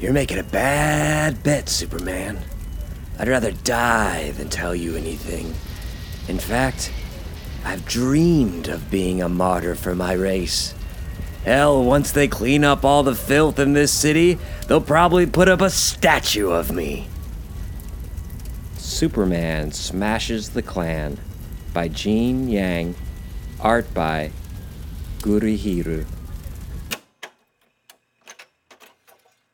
You're making a bad bet, Superman. I'd rather die than tell you anything. In fact, I've dreamed of being a martyr for my race. Hell, once they clean up all the filth in this city, they'll probably put up a statue of me. Superman Smashes the Klan by Gene Yang. Art by Gurihiru.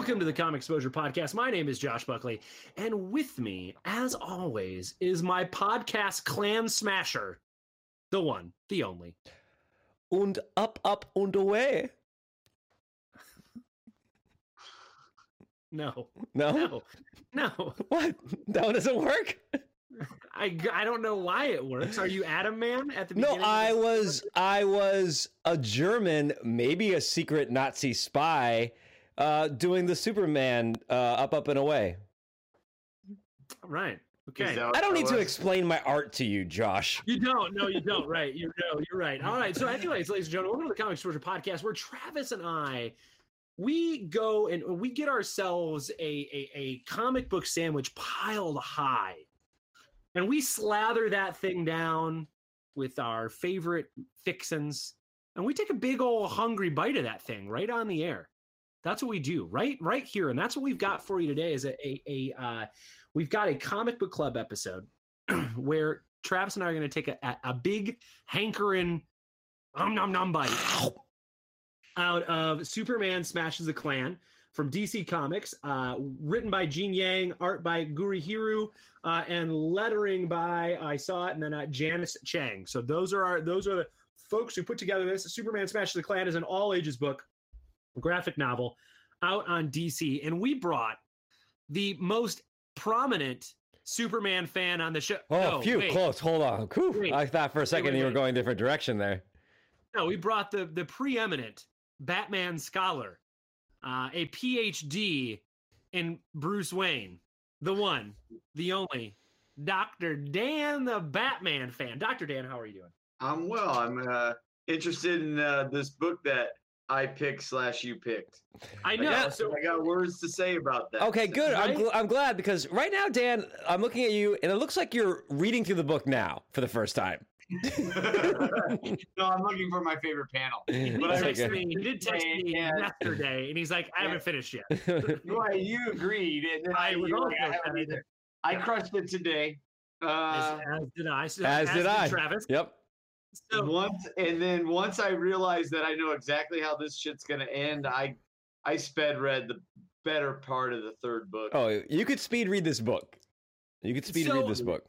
Welcome to the Comic Exposure Podcast. My name is Josh Buckley, and with me, as always, is my podcast clan smasher, the one, the only. Und up, up, und away. No, No? no, no. What? That one doesn't work? I, I don't know why it works. Are you Adam Man at the No, I was I was a German, maybe a secret Nazi spy, uh, doing the Superman uh, up, up, and away. Right. Okay. I don't need to explain my art to you, Josh. You don't. No, you don't. Right. You know, you're right. All right. So, anyways, ladies and gentlemen, welcome to the Comic Exposure Podcast, where Travis and I we go and we get ourselves a, a, a comic book sandwich piled high, and we slather that thing down with our favorite fixins, and we take a big old hungry bite of that thing right on the air. That's what we do right right here, and that's what we've got for you today. Is a a, a uh, we've got a comic book club episode where Travis and I are going to take a, a, big hankering um nom nom bite out of Superman Smashes the Klan from DC Comics, uh, written by Gene Yang, art by Guri Hiru, uh, and lettering by I saw it, and then uh, Janice Chiang. So those are our those are the folks who put together this. Superman Smashes the Klan is an all ages book, graphic novel, out on DC, and we brought the most prominent Superman fan on the show. Oh, No, phew, wait. close. Hold on. Whew. I thought for a second wait, you were going a different direction there. No, we brought the the preeminent Batman scholar, uh, a PhD in Bruce Wayne, the one, the only, Doctor Dan, the Batman fan. Doctor Dan, how are you doing? I'm well. I'm uh, interested in uh, this book that I picked slash you picked. I know. Yeah. So I got words to say about that. Okay, good. I'm, gl- I'm glad because right now, Dan, I'm looking at you and it looks like you're reading through the book now for the first time. no, I'm looking for my favorite panel. he But I texted Okay. me. He did text me Yeah. yesterday, and he's like, "I haven't finished yet." Why you agreed, and then I, I was also like, I haven't either. I crushed it today. Uh, As, as did I. So- As did I. Travis. Yep. So, once and then once I realized that I know exactly how this shit's gonna end, I I sped read the better part of the third book. Oh, you could speed read this book. You could speed read this book.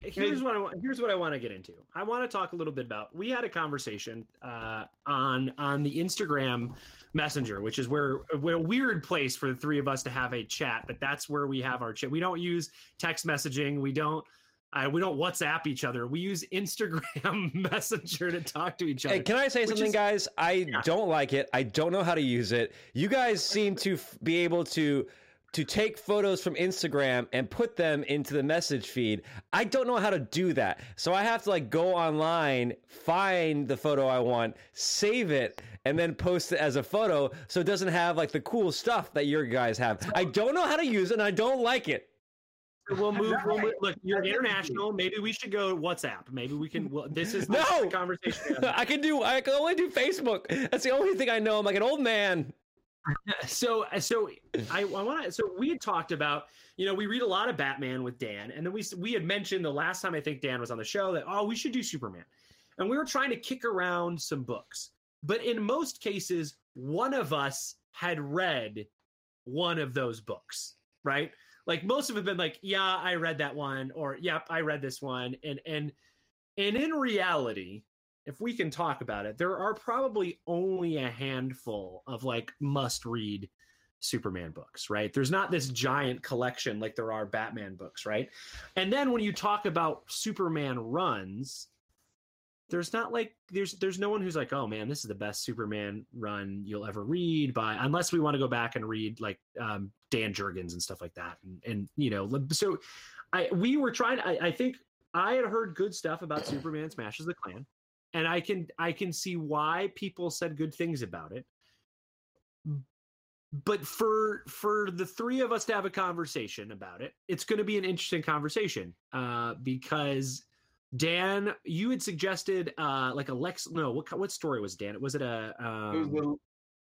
here's what I want. Here's what I want to get into. I want to talk a little bit about. We had a conversation uh, on on the Instagram Messenger, which is where, where a weird place for the three of us to have a chat. But that's where we have our chat. We don't use text messaging. We don't. We don't WhatsApp each other. We use Instagram Messenger to talk to each other. Hey, can I say something, is- guys? I Yeah. don't like it. I don't know how to use it. You guys seem to f- be able to to take photos from Instagram and put them into the message feed. I don't know how to do that. So I have to like go online, find the photo I want, save it, and then post it as a photo so it doesn't have like the cool stuff that your guys have. I don't know how to use it and I don't like it. We'll move. We'll move. Look, you're international. Maybe we should go WhatsApp. Maybe we can. Well, this is this No! the conversation. I can do I can only do Facebook. That's the only thing I know. I'm like an old man. so so I, I want to so we had talked about you know we read a lot of Batman with Dan and then we we had mentioned the last time I think Dan was on the show that oh we should do Superman and we were trying to kick around some books but in most cases one of us had read one of those books right like most of them have been like yeah I read that one or yep I read this one and and and in reality if we can talk about it, there are probably only a handful of like must read Superman books, right? There's not this giant collection like there are Batman books, right? And then when you talk about Superman runs, there's not like there's there's no one who's like, oh man, this is the best Superman run you'll ever read by unless we want to go back and read like um, Dan Jurgens and stuff like that, and and you know, so I we were trying. I, I think I had heard good stuff about Superman smashes the Klan, and I can I can see why people said good things about it. But for for the three of us to have a conversation about it, it's going to be an interesting conversation uh, because Dan, you had suggested uh, like a Lex. No, what what story was Dan? Was it a? Um, It was a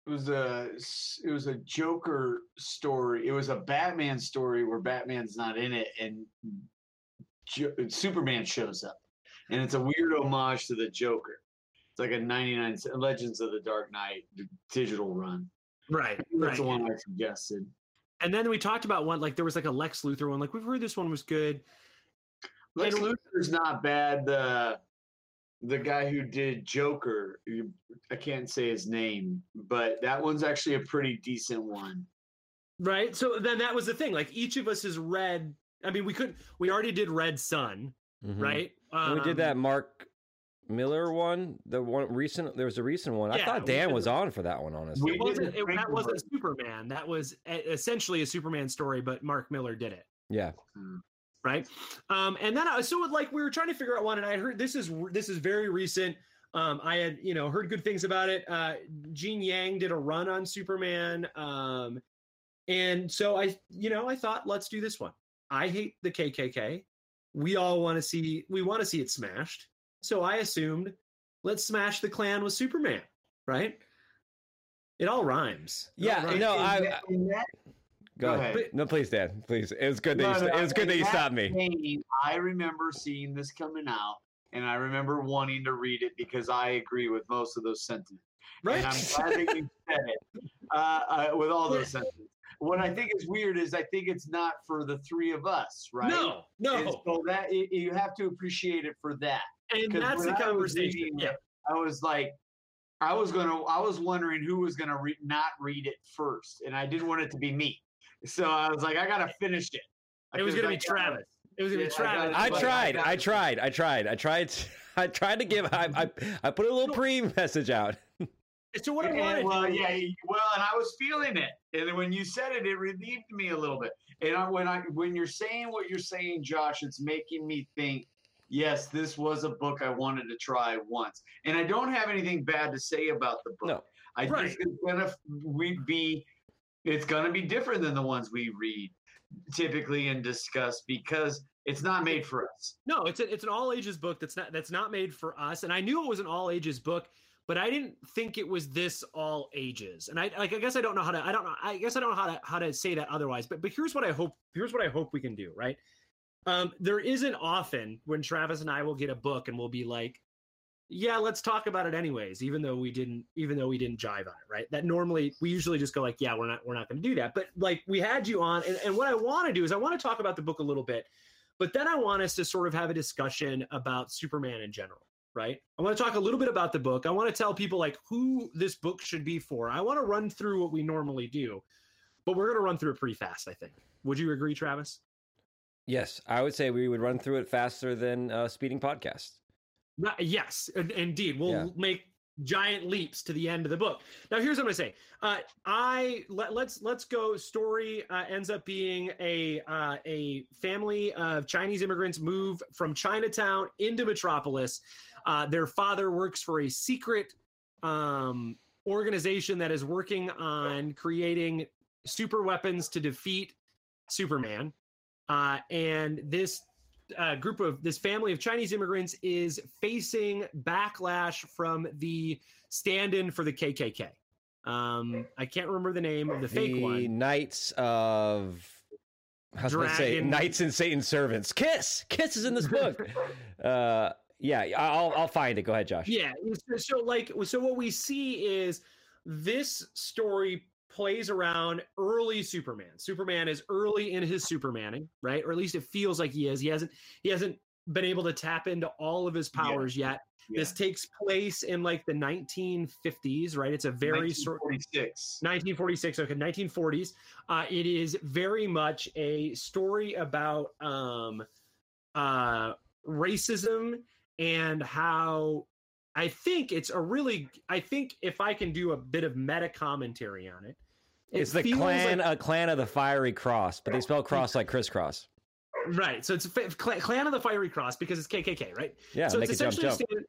it was a it was a Joker story. It was a Batman story where Batman's not in it and jo- Superman shows up, and it's a weird homage to the Joker. It's like a 99 Legends of the Dark Knight digital run. right, That's right. the one I suggested. And then we talked about one like there was like a Lex Luthor one. Like we've heard this one was good. Lex And- Luthor's not bad. The the guy who did Joker, I can't say his name, but that one's actually a pretty decent one. Right. So then that was the thing. Like each of us has read. I mean, we couldn't. We already did Red Son, Mhm. right? And we did Um, that Mark Millar one. The one recent. There was a recent one. I thought Dan was on for that one. Honestly. It wasn't. It, that wasn't Superman. That was essentially a Superman story, but Mark Millar did it. yeah. Right? Um and then i so like we were trying to figure out one and i heard this is this is very recent. Um i had you know heard good things about it. Uh gene yang did a run on superman. Um and so i you know i thought let's do this one. I hate the kkk we all want to see we want to see it smashed. So i assumed let's smash the clan with superman right? It all rhymes. It all Yeah, rhymes. no, In I- that- in that Go, Go ahead. ahead. No, please, Dan. Please. It was good that No, you. st- no, it was good that you stopped me. vein, I remember seeing this coming out, and I remember wanting to read it because I agree with most of those sentiments. right And I'm glad that you said it uh, uh, with all those sentiments. What I think is weird is I think it's not for the three of us, right? no no And so that y- you have to appreciate it for that. And that's the I conversation reading yeah it, I was like, I was gonna, I was wondering who was gonna re- not read it first, and I didn't want it to be me. So I was like, I gotta finish it. It was going to be Travis. It was going Yeah, to be I got Travis. it. I tried. I I tried. I tried. I tried. I tried to give. I I, I put a little pre message out. So what I wanted, well, yeah, well, and I was feeling it, and then when you said it, it relieved me a little bit. And I, when I, when you're saying what you're saying, Josh, it's making me think. Yes, this was a book I wanted to try once, and I don't have anything bad to say about the book. No. I Right. just it's gonna we be, it's gonna be different than the ones we read typically and discuss because it's not made for us. no, it's a, it's an all ages book that's not that's not made for us. And I knew it was an all ages book, but I didn't think it was this all ages. And I like I guess I don't know how to I don't know I guess I don't know how to how to say that otherwise. But but here's what I hope here's what I hope we can do. Right. Um, there isn't often when Travis and I will get a book and we'll be like, yeah, let's talk about it anyways, even though we didn't, even though we didn't jive on it, right? That normally we usually just go like, yeah, we're not, we're not going to do that. But like we had you on, and, and what I want to do is I want to talk about the book a little bit, but then I want us to sort of have a discussion about Superman in general, right? I want to talk a little bit about the book. I want to tell people like who this book should be for. I want to run through what we normally do, but we're going to run through it pretty fast. I think. Would you agree, Travis? Yes, I would say we would run through it faster than speeding podcast. Yes, indeed. We'll Yeah. make giant leaps to the end of the book. Now, here's what I'm going to say. Uh, I let, let's let's go. Story uh, ends up being a uh, a family of Chinese immigrants move from Chinatown into Metropolis. Uh, their father works for a secret um, organization that is working on creating super weapons to defeat Superman. Uh, and this uh, group of this family of Chinese immigrants is facing backlash from the stand-in for the KKK. Um, I can't remember the name of the fake one. the. Knights of. I was going to say Knights and Satan's servants. Kiss, Kiss is in this book. uh, yeah, I'll I'll find it. Go ahead, Josh. Yeah. So, so like so what we see is this story plays around early Superman. Superman is early in his Supermaning, right? Or at least it feels like he is. He hasn't he hasn't been able to tap into all of his Yeah. powers yet. This takes place in like the 1950s, right? It's a very sort 1946. 1946 okay 1940s uh, it is very much a story about um, uh, racism and how i think it's a really i think if i can do a bit of meta commentary on it, it It's the clan, like- a clan of the fiery cross, but they spell cross like crisscross. right so it's a clan, of the fiery cross because it's kkk right Yeah, so it's it jump, essentially jump. Stand,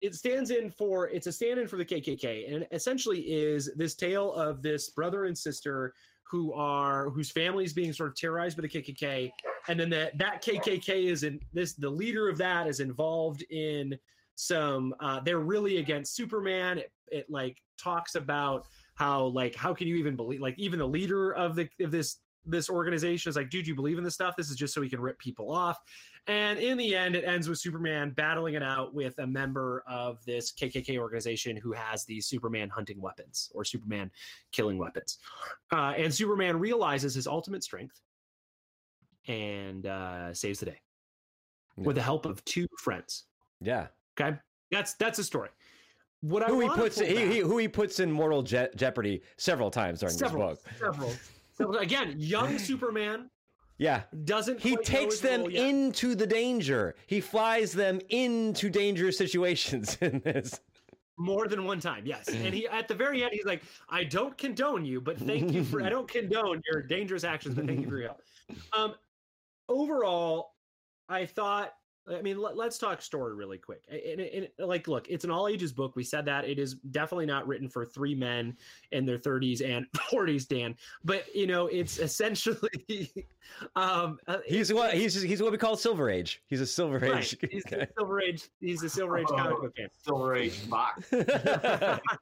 it stands in for it's a stand-in for the KKK, and essentially is this tale of this brother and sister who are whose family is being sort of terrorized by the KKK, and then that that KKK is in this the leader of that is involved in some uh, they're really against Superman. It, it like talks about how like how can you even believe like even the leader of the of this this organization is like, dude, you believe in this stuff? This is just so he can rip people off. And in the end, it ends with Superman battling it out with a member of this KKK organization who has these Superman hunting weapons or Superman killing weapons. Uh, and Superman realizes his ultimate strength and uh, saves the day with the help of two friends. Yeah. Okay, that's that's a story. What Who he puts pull he, he, who he puts in mortal je- jeopardy several times during several, this book. several, several. Again, young Superman Yeah. doesn't. He takes them into the danger. He flies them into dangerous situations in this. more than one time yes and he at the very end he's like i don't condone you but thank you for i don't condone your dangerous actions but thank you for your help um overall i thought i mean let, us talk story really quick and, and, and, like look it's an all ages book we said that it is definitely not written for three men in their 30s and 40s dan but you know it's essentially um uh, He's what he's he's what we call Silver Age. He's a Silver right. Age. he's guy. the silver age he's a silver age comic book fan Silver Age box.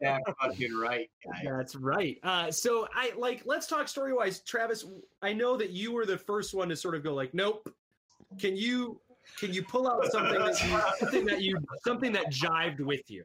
Yeah, fucking right, guy. That's right. Uh, so I like let's talk story wise. Travis, I know that you were the first one to sort of go like, nope. Can you can you pull out something that you something that you something that jived with you?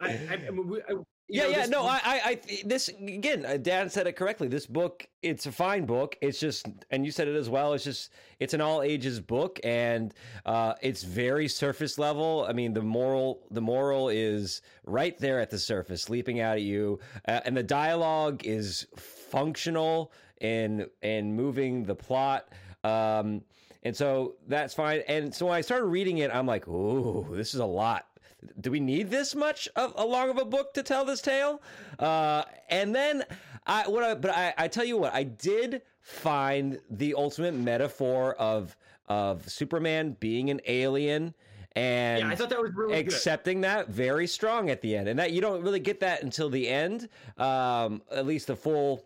I, I, I, mean, we- I you Yeah, know, yeah, no, I, I, I, this again, uh, Dan said it correctly. This book, it's a fine book. It's just, and you said it as well. It's just, it's an all ages book, and uh, it's very surface level. I mean, the moral, the moral is right there at the surface, leaping out at you, uh, and the dialogue is functional in in moving the plot. Um, and so that's fine. And so when I started reading it, I'm like, "Ooh, this is a lot." do we need this much of a long of a book to tell this tale? Uh, and then I what I but I, I tell you what I did find the ultimate metaphor of of Superman being an alien and yeah, I thought that was really good. accepting that very strong at the end, and that you don't really get that until the end, um, at least the full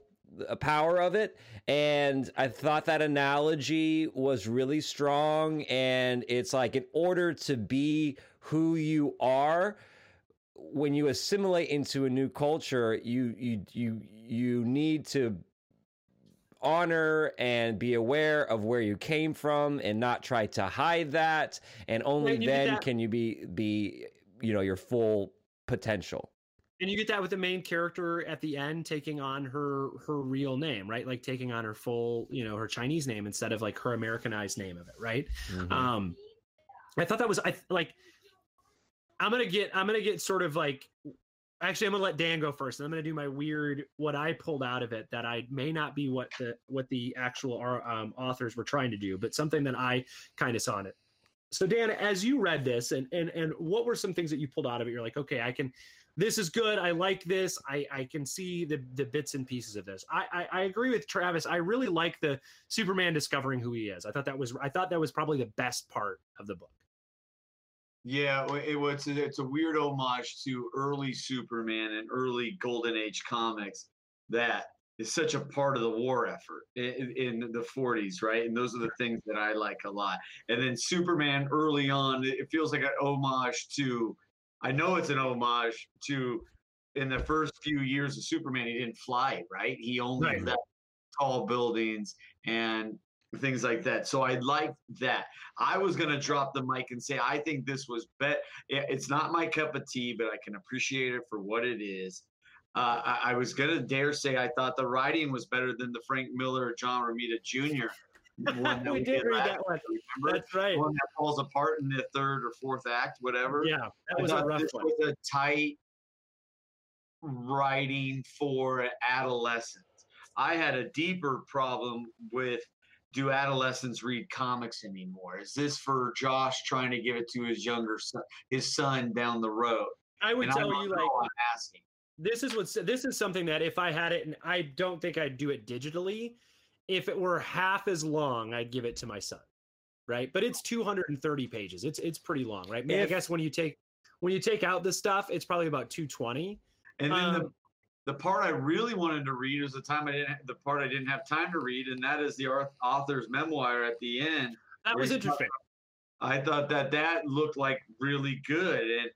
uh, power of it. And I thought that analogy was really strong, and it's like in order to be who you are when you assimilate into a new culture you you you you need to honor and be aware of where you came from and not try to hide that. And only And you get then that- can you be be you know your full potential and you get that with the main character at the end taking on her her real name, right? Like taking on her full, you know, her Chinese name instead of like her Americanized name of it, right? Mhm. Um, I thought that was I like. I'm gonna get. I'm gonna get sort of like. Actually, I'm gonna let Dan go first, and I'm gonna do my weird what I pulled out of it that I may not be what the what the actual um, authors were trying to do, but something that I kind of saw in it. So Dan, as you read this, and and and what were some things that you pulled out of it? You're like, okay, I can. This is good. I like this. I I can see the the bits and pieces of this. I I, I agree with Travis. I really like the Superman discovering who he is. I thought that was I thought that was probably the best part of the book. Yeah, it was. It's a weird homage to early Superman and early Golden Age comics that is such a part of the war effort in, in the 40s, right? And those are the things that I like a lot. And then Superman early on, it feels like an homage to. I know it's an homage to. In the first few years of Superman, he didn't fly, right? He only Right. that tall buildings and things like that. So I like that. I was gonna drop the mic and say I think this was bet. It's not my cup of tea, but I can appreciate it for what it is. Uh, I, I was gonna dare say I thought the writing was better than the Frank Miller or John Romita Jr. we we did read that one. Remember? That's right. One that falls apart in the third or fourth act, whatever. Yeah, that was a rough this one. was a tight writing for adolescents. I had a deeper problem with do adolescents read comics anymore? Is this for Josh trying to give it to his younger son, his son down the road? I would And tell you like I'm asking. this is what's this is something that if I had it and I don't think I'd do it digitally. If it were half as long, I'd give it to my son. Right? But it's 230 pages. It's it's pretty long, right? I, mean, I guess when you take when you take out the stuff, it's probably about 220. And then the Um, the part I really wanted to read was the time I didn't the part I didn't have time to read, and that is the author's memoir at the end. That was interesting. I thought that that looked like really good, and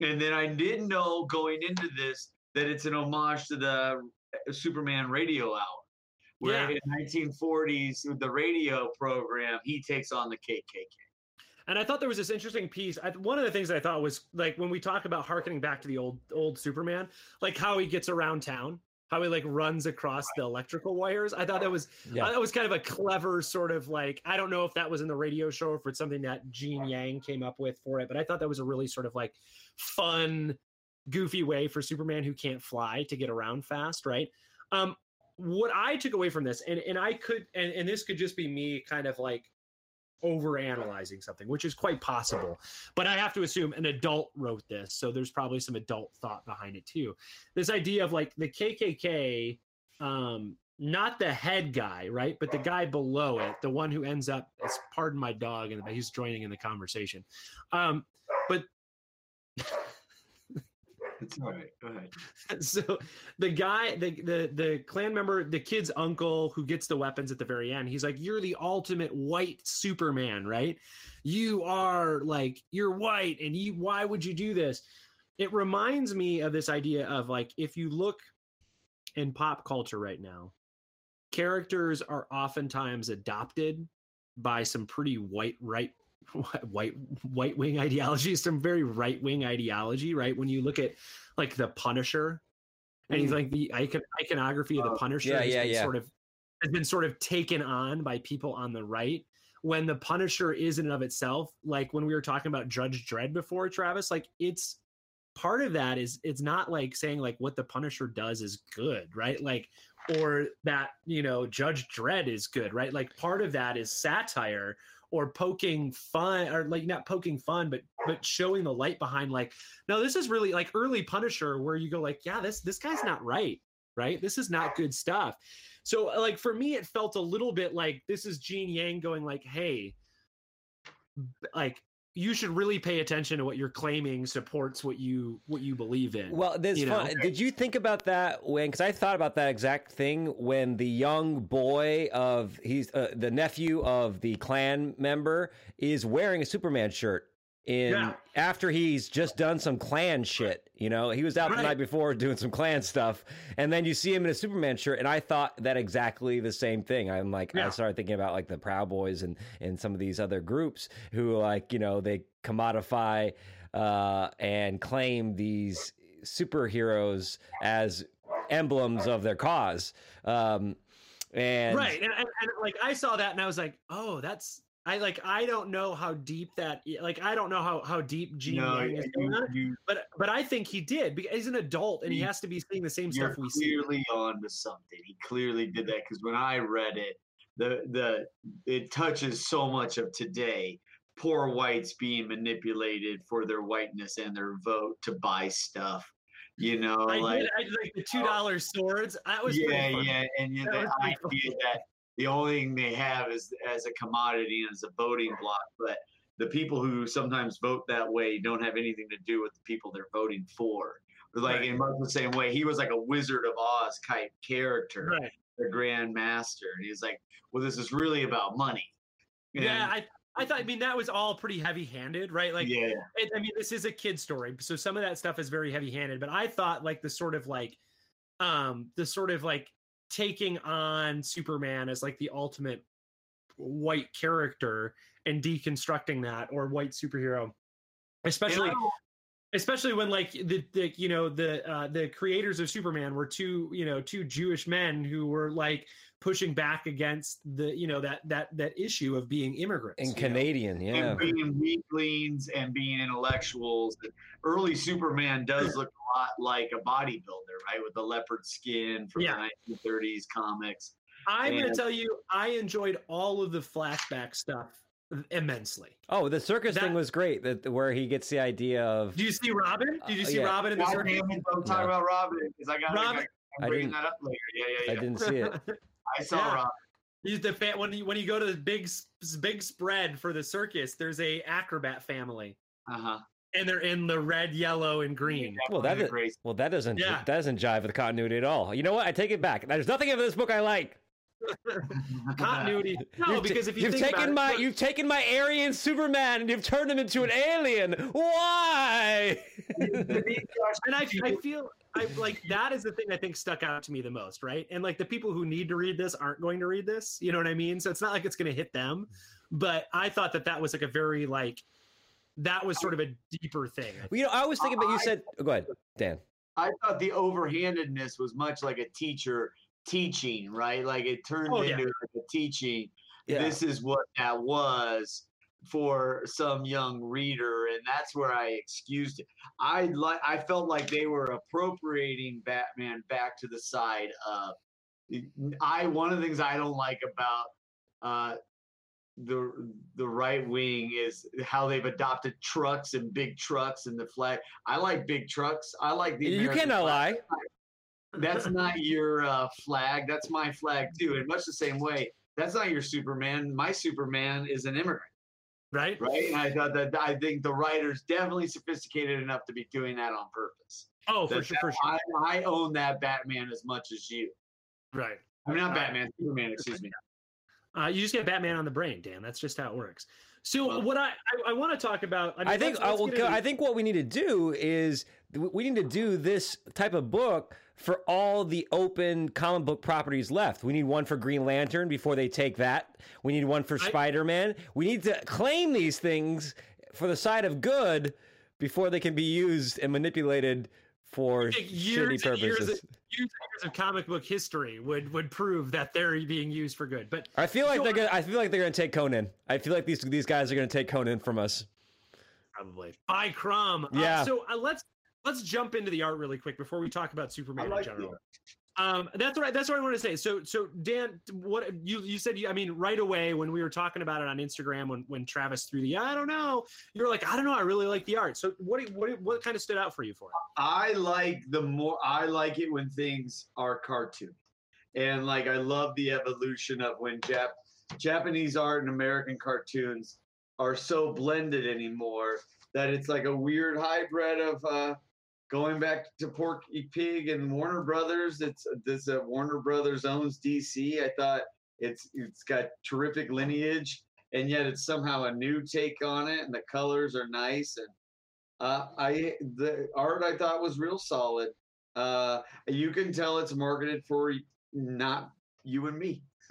and then I didn't know going into this that it's an homage to the Superman radio hour, where Yeah. in the 1940s with the radio program he takes on the KKK. And I thought there was this interesting piece. I, one of the things that I thought was like when we talk about harkening back to the old old Superman, like how he gets around town, how he like runs across the electrical wires. I thought that was Yeah. that was kind of a clever sort of like I don't know if that was in the radio show or if it's something that Gene Yang came up with for it, but I thought that was a really sort of like fun, goofy way for Superman who can't fly to get around fast, right? Um, what I took away from this, and and I could, and, and this could just be me kind of like over analyzing something, which is quite possible. But I have to assume an adult wrote this, so there's probably some adult thought behind it too. This idea of like the KKK, um, not the head guy, right, but the guy below it, the one who ends up, it's, pardon my dog, and he's joining in the conversation. Um, but It's all right. Go ahead. so the guy the, the the clan member the kid's uncle who gets the weapons at the very end he's like you're the ultimate white superman right you are like you're white and you why would you do this it reminds me of this idea of like if you look in pop culture right now characters are oftentimes adopted by some pretty white right white white wing ideology some very right wing ideology right? When you look at like the punisher and he's like the icon iconography of the Uh, punisher yeah, has yeah, been yeah. sort of has been sort of taken on by people on the right. When the punisher is in and of itself like when we were talking about judge dredd before travis like it's part of that is it's not like saying like what the punisher does is good right? Like or that you know judge dredd is good right? Like part of that is satire or poking fun or like not poking fun but but showing the light behind like no this is really like early punisher where you go like yeah this this guy's not right right? This is not good stuff. So uh, like for me it felt a little bit like this is gene yang going like hey like you should really pay attention to what you're claiming supports what you what you believe in Well, this you know? fun. Did you think about that when? Because I thought about that exact thing when the young boy of he's uh, the nephew of the clan member is wearing a Superman shirt in Yeah. after he's just done some clan shit. You know, he was out the night before doing some clan stuff, and then you see him in a Superman shirt, and I thought that exactly the same thing. I'm like, I started thinking about like the Proud Boys and and some of these other groups who like you know they commodify uh, and claim these superheroes as emblems of their cause. Um, and right and, and, and like i saw that and i was like oh that's i like i don't know how deep that like i don't know how how deep gene No, is you, going on, you, but but i think he did because he's an adult and he has to be seeing the same stuff we see clearly on to something. He clearly did that because when I read it, the the it touches so much of today. Poor whites being manipulated for their whiteness and their vote to buy stuff. You know, I like did. I did like the two oh dollar swords. That was yeah, yeah, and yeah, That the idea that the only thing they have is as a commodity and as a voting block, but the people who sometimes vote that way don't have anything to do with the people they're voting for. Like Right. in much the same way, he was like a Wizard of Oz type character, Right. the Grand Master, and he's like, "Well, this is really about money." Yeah, I I thought. I mean, that was all pretty heavy handed, right? Like, yeah, it, I mean, this is a kid story, so some of that stuff is very heavy handed. But I thought like the sort of like, um, the sort of like taking on Superman as like the ultimate white character and deconstructing that or white superhero, especially I don't- especially when like the, the you know the uh the creators of superman were two you know two jewish men who were like pushing back against the you know that that that issue of being immigrants. And you know? Canadian, yeah. and being weaklings and being intellectuals. Early Superman does look a lot like a bodybuilder, right? With the leopard skin from Yeah. the 1930s comics. I'm going to tell you, I enjoyed all of the flashback stuff immensely. Oh, the circus That- thing was great. That where he gets the idea of Do you see Robin? Did you Uh, see yeah. Robin in the God circus? damn it, don't talk No. about Robin because I got Robin- I'm bringing didn't- that up later. Yeah, yeah, I didn't see it. I saw Yeah. Robin. He's the fa- when you, when you go to the big big spread for the circus, there's a acrobat family, Uh huh. And they're in the red, yellow, and green. Well, that is- Well, that doesn't Yeah. that doesn't jive with continuity at all. You know what? I take it back. There's nothing in this book I like. Continuity. No, You've ta- because if you you've think taken about my it, you've taken my Aryan Superman and you've turned him into an alien. Why? and I, I feel I like that is the thing I think stuck out to me the most, right? And like the people who need to read this aren't going to read this, you know what I mean? So it's not like it's going to hit them, but I thought that that was like a very like that was sort of a deeper thing. Well, you know, I was thinking, but you said, oh, go ahead, Dan. I thought the overhandedness was much like a teacher teaching, right? Like it turned Oh, into like a teaching. Yeah. This is what that was for some young reader, and that's where I excused it. I like I felt like they were appropriating Batman back to the side of I one of the things I don't like about uh the the right wing is how they've adopted trucks and big trucks and the flag. I like big trucks. I like the You American cannot flag. lie. That's not your uh, flag. That's my flag too. In much the same way, that's not your Superman. My Superman is an immigrant, right? right? And I thought that I think the writer's definitely sophisticated enough to be doing that on purpose. Oh, for sure, for sure. I, I own that Batman as much as you. Right. I mean, not Uh, Batman, Superman. Excuse me. Uh, you just get Batman on the brain, Dan. That's just how it works. So what I I, I want to talk about. I, mean, I think well, into- I think what we need to do is we need to do this type of book for all the open comic book properties left. We need one for Green Lantern before they take that. We need one for I- Spider Man. We need to claim these things for the side of good before they can be used and manipulated for shitty purposes. Years of comic book history would would prove that they're being used for good. But I feel like So they're gonna. I feel like they're gonna take Conan. I feel like these these guys are gonna take Conan from us. probably by Crumb. Uh, Yeah. so uh, let's let's jump into the art really quick before we talk about Superman like in the general. Um, that's what I, that's what I want to say. So so Dan, what you you said? You, I mean, right away when we were talking about it on Instagram, when when Travis threw the I don't know, you were like, I don't know, I really like the art. So what what what kind of stood out for you for it? I like the more I like it when things are cartoon, and like I love the evolution of when Jap Japanese art and American cartoons are so blended anymore that it's like a weird hybrid of uh, going back to Porky Pig and Warner Brothers. It's this uh, Warner Brothers owns DC. I thought it's it's got terrific lineage, and yet it's somehow a new take on it, and the colors are nice and. Uh, I the art I thought was real solid. Uh, you can tell it's marketed for not you and me.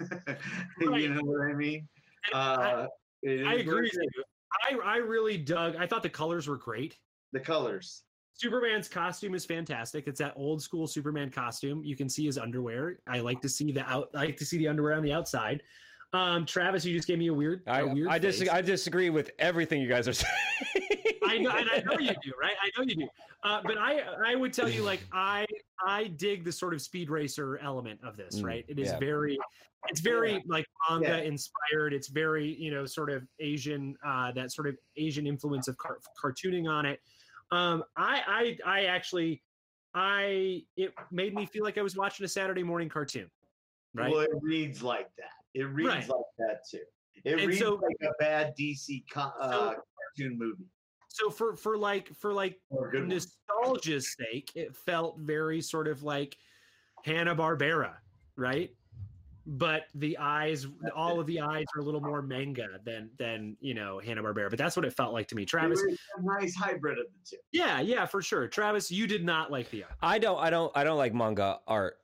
Right. you know what I mean? And I- Uh, I agree with you. I I really dug. I thought the colors were great. The colors. Superman's costume is fantastic. It's that old school Superman costume. You can see his underwear. I like to see the out. I like to see the underwear on the outside. Um, Travis, you just gave me a weird. a I weird I, face. dis- I disagree with everything you guys are saying. I know, and I know you do, right? I know you do. Uh, but I, I would tell you, like, I, I dig the sort of speed racer element of this, Mm, right? It is yeah. very, it's very like manga Yeah. inspired. It's very, you know, sort of Asian, uh, that sort of Asian influence of car- cartooning on it. Um, I, I, I actually, I, it made me feel like I was watching a Saturday morning cartoon, right? Well, it reads like that. It reads Right. like that too. It And reads so- like a bad DC co- uh, cartoon movie So for, for like, for like a good one. nostalgia's sake, it felt very sort of like Hanna Barbera, right? But the eyes, all of the eyes are a little more manga than than you know Hanna Barbera. But that's what it felt like to me. Travis, a nice hybrid of the two. yeah, yeah, for sure. Travis, you did not like the art. I don't. I don't. I don't like manga art.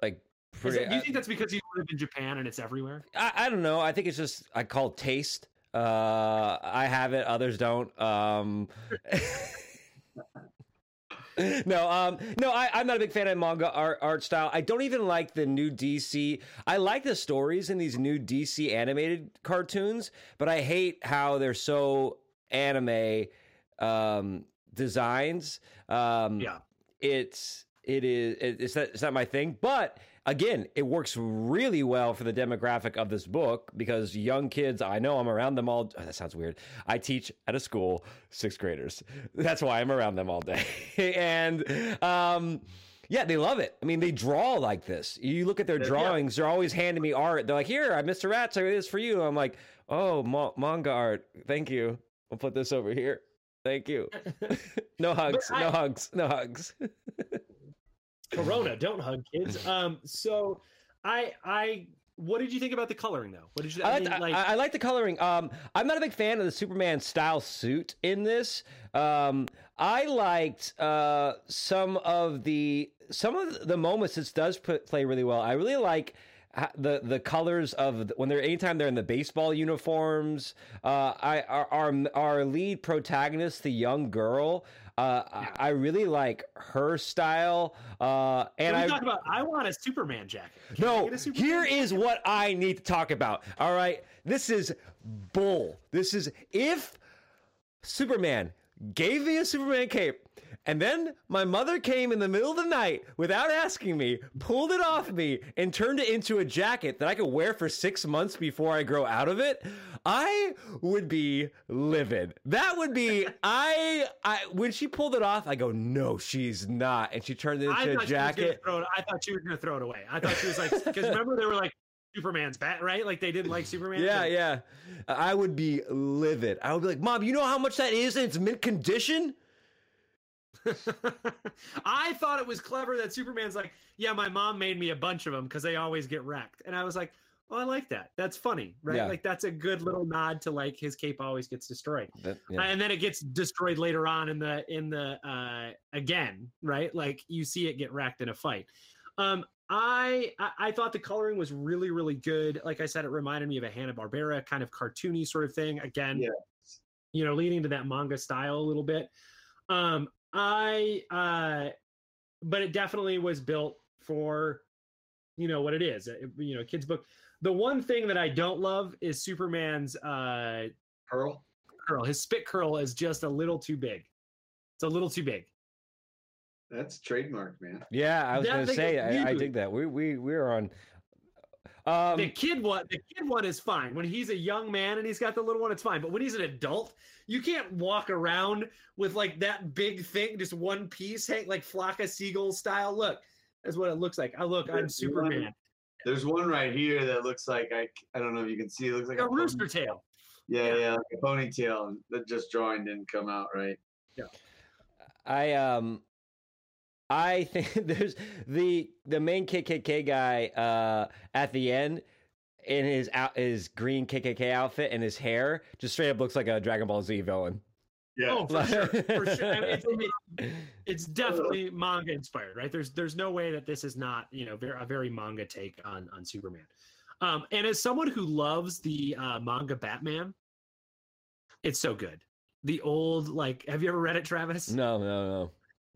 Like, pretty, it- do you think that's because you live in Japan and it's everywhere? I, I don't know. I think it's just I call it taste. Uh, I have it. Others don't. Um, no, um, no, I, I'm not a big fan of manga art, art style. I don't even like the new DC. I like the stories in these new DC animated cartoons, but I hate how they're so anime um, designs. Um, Yeah. it's it is it's not, it's not my thing, but again, it works really well for the demographic of this book because young kids. I know I'm around them all. oh, that sounds weird. I teach at a school sixth graders. That's why I'm around them all day, and um. Yeah, they love it. I mean, they draw like this. You look at their Yeah. drawings; they're always handing me art. They're like, "Here, I Mr. Rats, I this for you." I'm like, "Oh, ma- manga art. Thank you. I'll put this over here. Thank you." no hugs. I- no hugs. No hugs. Corona, don't hug kids. Um, so I I what did you think about the coloring though? What did you I I, like, mean, the, like I, I like the coloring. Um, I'm not a big fan of the Superman style suit in this. Um, I liked uh, some of the some of the moments this does put, play really well. I really like the the colors of the, when they're anytime they're in the baseball uniforms. Uh, I our, our our lead protagonist, the young girl. Uh, I, I really like her style. Uh, and I talk about I want a Superman jacket. Can no, get a Superman here jacket? is what I need to talk about. All right. This is bull. This is if Superman gave me a Superman cape and then my mother came in the middle of the night without asking me, pulled it off me, and turned it into a jacket that I could wear for six months before I grow out of it, I would be livid. That would be I I when she pulled it off, I go, no, she's not. And she turned it into a thought, she was gonna jacket. throw I thought she was gonna throw it away. I thought she was like because remember they were like Superman's bat, right? Like they didn't like Superman. Yeah, yeah. I would be livid. I would be like, Mom, you know how much that is and it's mint condition? I thought it was clever that Superman's like, yeah, my mom made me a bunch of them because they always get wrecked, and I was like, well, I like that. That's funny, right? Yeah. Like that's a good little nod to like his cape always gets destroyed. That- yeah. and then it gets destroyed later on in the in the uh again right like you see it get wrecked in a fight um I, I I thought the coloring was really really good like i said it reminded me of a hanna-barbera kind of cartoony sort of thing again Yes. you know leading to that manga style a little bit um i uh but it definitely was built for you know what it is it- you know kids book the one thing that i don't love is superman's uh curl. curl. His spit curl is just a little too big. It's a little too big. That's trademark, man. yeah, I was gonna say I, I dig that. We we we're on um the kid one, the kid one is fine. When he's a young man and he's got the little one, it's fine. But when he's an adult, you can't walk around with like that big thing, just one piece, hang like flock of seagulls style. Look, that's what it looks like. I look, I'm There's one- Superman. There's one right here that looks like I, I don't know if you can see. It looks like Like a pony- rooster tail. Yeah, Yeah. yeah, like a ponytail. and That just drawing didn't come out right. Yeah. I um I think there's the the main KKK guy uh at the end in his out his green KKK outfit and his hair just straight up looks like a Dragon Ball Z villain. Yeah. Oh, for sure, for sure. I mean, it's, it's, it's definitely manga inspired, right? There's there's no way that this is not you know very, a very manga take on on Superman. Um, and as someone who loves the uh, manga Batman, it's so good. The old like, have you ever read it, Travis? No, no, no.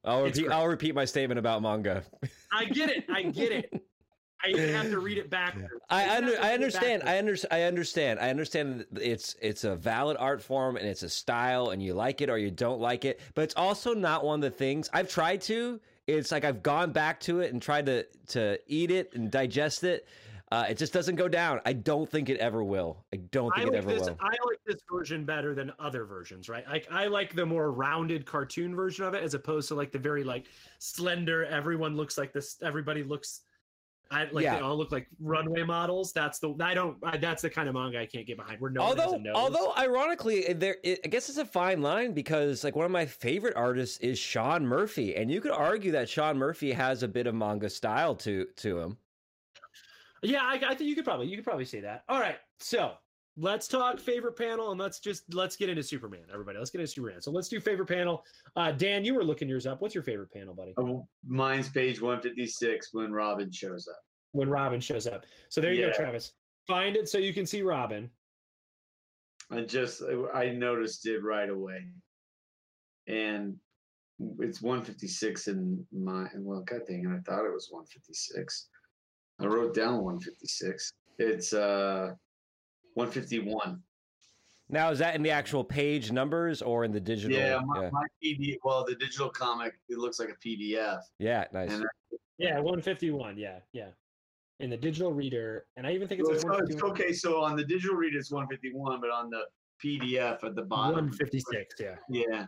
I'll repeat great. I'll repeat my statement about manga. I get it. I get it. I even have to read it back. I under, I understand. I under, I understand. I understand it's it's a valid art form and it's a style and you like it or you don't like it, but it's also not one of the things I've tried to. It's like I've gone back to it and tried to to eat it and digest it. Uh, it just doesn't go down. I don't think it ever will. I don't I think it ever this. will. I like this version better than other versions, right? Like I like the more rounded cartoon version of it, as opposed to like the very like slender. Everyone looks like this. Everybody looks. I like Yeah. they all look like runway models. That's the I don't. I, that's the kind of manga I can't get behind. Where no although although ironically there it, i guess it's a fine line because like one of my favorite artists is sean murphy and you could argue that sean murphy has a bit of manga style to to him yeah, I, I think you could probably you could probably say that. All right, so let's talk favorite panel and let's just let's get into Superman. Everybody, let's get into Superman. So let's do favorite panel. Uh, Dan, you were looking yours up. What's your favorite panel, buddy? Oh, mine's page 156 when Robin shows up. when Robin shows up. So there you go, Travis. Find it so you can see Robin. I just I noticed it right away, and it's 156 in my well god dang it i thought it was 156 i wrote down 156 it's uh 151 Now, is that in the actual page numbers or in the digital? yeah my, yeah, my pdf well the digital comic it looks like a pdf Yeah, nice. and Yeah, 151. Yeah, yeah. In the digital reader, and I even think it's, Well, like it's, it's 151. okay so on the digital reader, it's 151 but on the pdf at the bottom 156. Yeah, yeah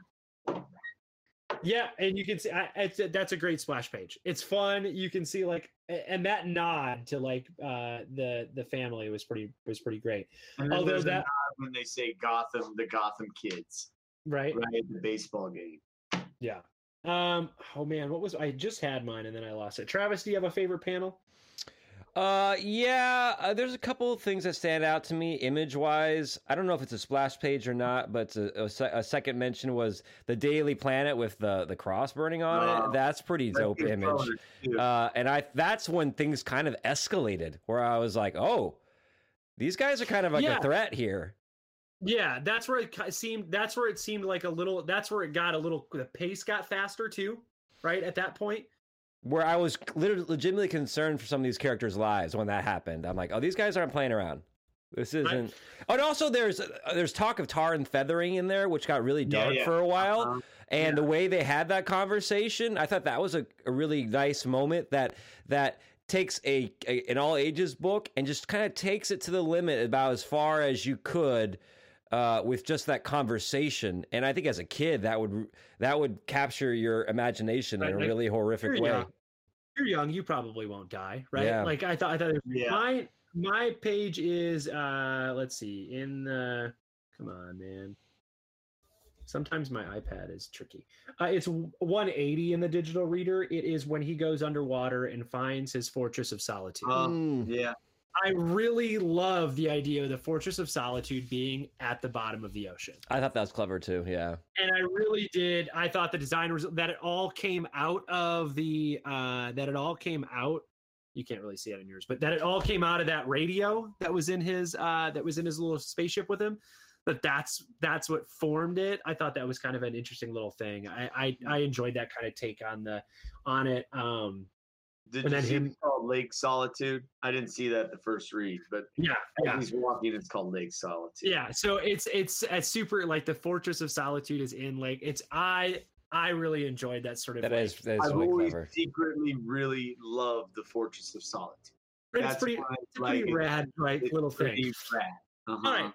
yeah, and you can see I, it's, that's a great splash page. It's fun. You can see like, and that nod to like uh the the family was pretty was pretty great. Although that- when they say gotham the gotham kids Right? right the baseball game Yeah. Um. Oh man, what was I just had mine and then I lost it. Travis, do you have a favorite panel? Uh, yeah, uh, there's a couple of things that stand out to me image wise. I don't know if it's a splash page or not, but a, a, se- a second mention was the Daily Planet with the the cross burning on Wow. it. That's pretty dope image. Uh, and I that's when things kind of escalated, where I was like, oh, these guys are kind of like Yeah. a threat here. Yeah, that's where it seemed. That's where it seemed like a little. That's where it got a little. The pace got faster too, right? At that point. Where I was literally legitimately concerned for some of these characters' lives when that happened. I'm like, oh, these guys aren't playing around. This isn't. And also there's uh, there's talk of tar and feathering in there, which got really dark yeah. for a while. Uh-huh. And the way they had that conversation, I thought that was a, a really nice moment that that takes a, a an all ages book and just kind of takes it to the limit about as far as you could uh, with just that conversation. And I think as a kid, that would that would capture your imagination in a like, really horrific You're way. young. You're young. You probably won't die, right? Yeah. Like I thought. I thought. It was, Yeah. My my page is. uh Let's see. In the. Come on, man. Sometimes my iPad is tricky. Uh, it's 180 in the digital reader. It is when he goes underwater and finds his fortress of solitude. Um, yeah I really love the idea of the Fortress of Solitude being at the bottom of the ocean. I thought that was clever too. Yeah. And I really did. I thought the design was that it all came out of the uh that it all came out. You can't really see it in yours, but that it all came out of that radio that was in his uh that was in his little spaceship with him. That that's that's what formed it. I thought that was kind of an interesting little thing. I I, I enjoyed that kind of take on the on it. Um Did And you then see him- called Lake Solitude? I didn't see that the first read, but yeah, yeah. he's walking, it's called Lake Solitude. yeah so it's it's a super like the fortress of solitude is in like it's i i really enjoyed that sort of That like, is that is I've really always clever. secretly really loved the Fortress of Solitude. it's That's pretty, it's a pretty rad right it's little pretty thing rad. Uh-huh. all right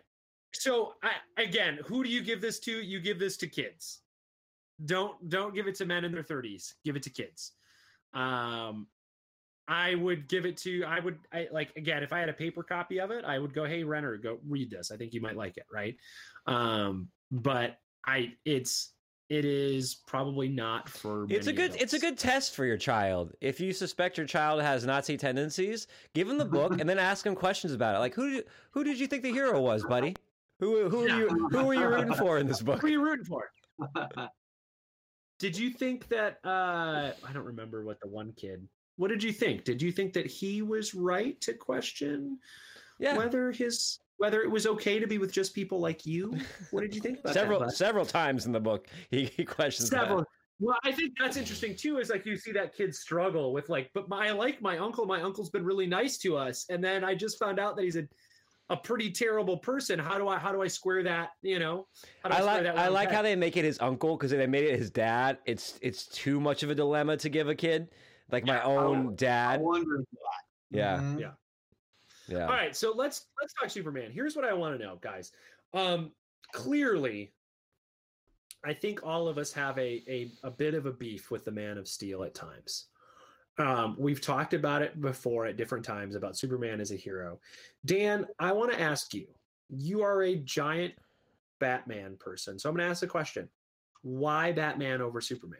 so I, again who do you give this to you give this to kids don't don't give it to men in their 30s give it to kids um i would give it to i would i like again if i had a paper copy of it i would go hey renner go read this i think you might like it right um but i it's it is probably not for It's a good it's a good test for your child. If you suspect your child has Nazi tendencies, give him the book and then ask him questions about it. Like who did, who did you think the hero was, buddy? Who who are you who were you rooting for in this book? who are you rooting for did you think that uh i don't remember what the one kid what did you think did you think that he was right to question Yeah. whether his whether it was okay to be with just people like you what did you think about Several that, several times in the book he, he questions that. several well i think that's interesting too is like you see that kid struggle with like but my, i like my uncle my uncle's been really nice to us and then i just found out that he's a a pretty terrible person how do i how do i square that you know how do I square like that I like dad? how they make it his uncle because if they made it his dad, it's it's too much of a dilemma to give a kid. Like my own I dad. wondered Yeah, Mhm. Yeah. yeah. All right, so let's let's talk Superman. Here's what I want to know, guys. Um, clearly, I think all of us have a, a a bit of a beef with the Man of Steel at times. Um, we've talked about it before at different times about Superman as a hero. Dan, I want to ask you. You are a giant Batman person, so I'm going to ask the question: Why Batman over Superman?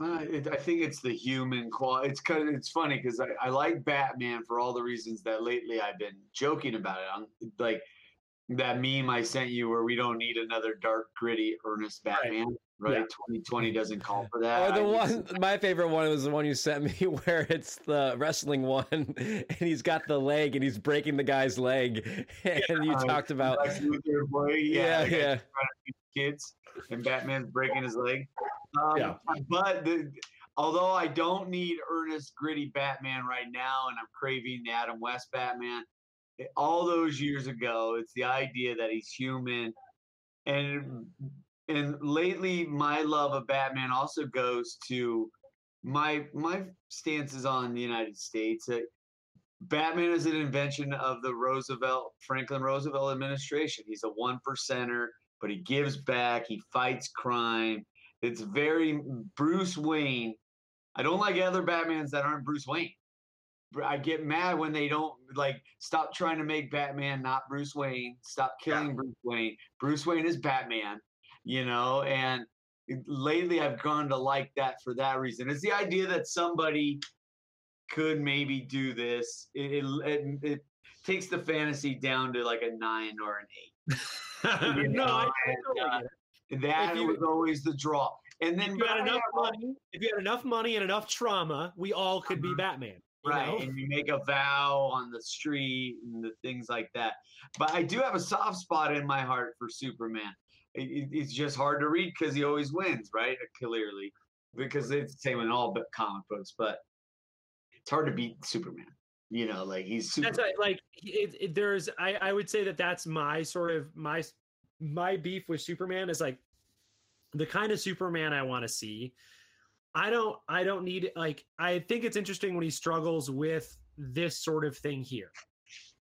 Uh, it, I think it's the human quality. It's cause it's funny because I, I like Batman for all the reasons that lately I've been joking about it. I'm like that meme I sent you where we don't need another dark, gritty, earnest Batman. Right, Yeah. 2020 doesn't call for that. Or the I just- one, my favorite one was the one you sent me, where it's the wrestling one, and he's got the leg, and he's breaking the guy's leg, and you Uh, talked about, boy, yeah, yeah, beat kids, and Batman's breaking his leg. Um, Yeah. But the, although I don't need earnest, gritty Batman right now, and I'm craving the Adam West Batman, eh, all those years ago, it's the idea that he's human, and and lately my love of Batman also goes to my my stances on the United States. Uh, Batman is an invention of the Roosevelt Franklin Roosevelt administration. He's a one percenter, but he gives back. He fights crime. It's very Bruce Wayne. I don't like other Batmans that aren't Bruce Wayne. I get mad when they don't like stop trying to make Batman not Bruce Wayne. Stop killing Bruce Wayne. Bruce Wayne is Batman, you know. And lately, I've gone to like that for that reason. It's the idea that somebody could maybe do this. It, it, it, it takes the fantasy down to like a nine or an eight. No, I, know, I totally uh. That you- was always the draw. And then If you had enough money, if you had enough money and enough trauma, we all could be Mhm. Batman. you right know? and you make a vow on the street and the things like that but i do have a soft spot in my heart for superman it, it- it's just hard to read because he always wins right clearly because it's the same in all but comic books but it's hard to beat superman you know like he's super That's like it, it, there's. I I would say that that's my sort of my my beef with Superman is like the kind of Superman I want to see. I don't. I don't need like. I think it's interesting when he struggles with this sort of thing here.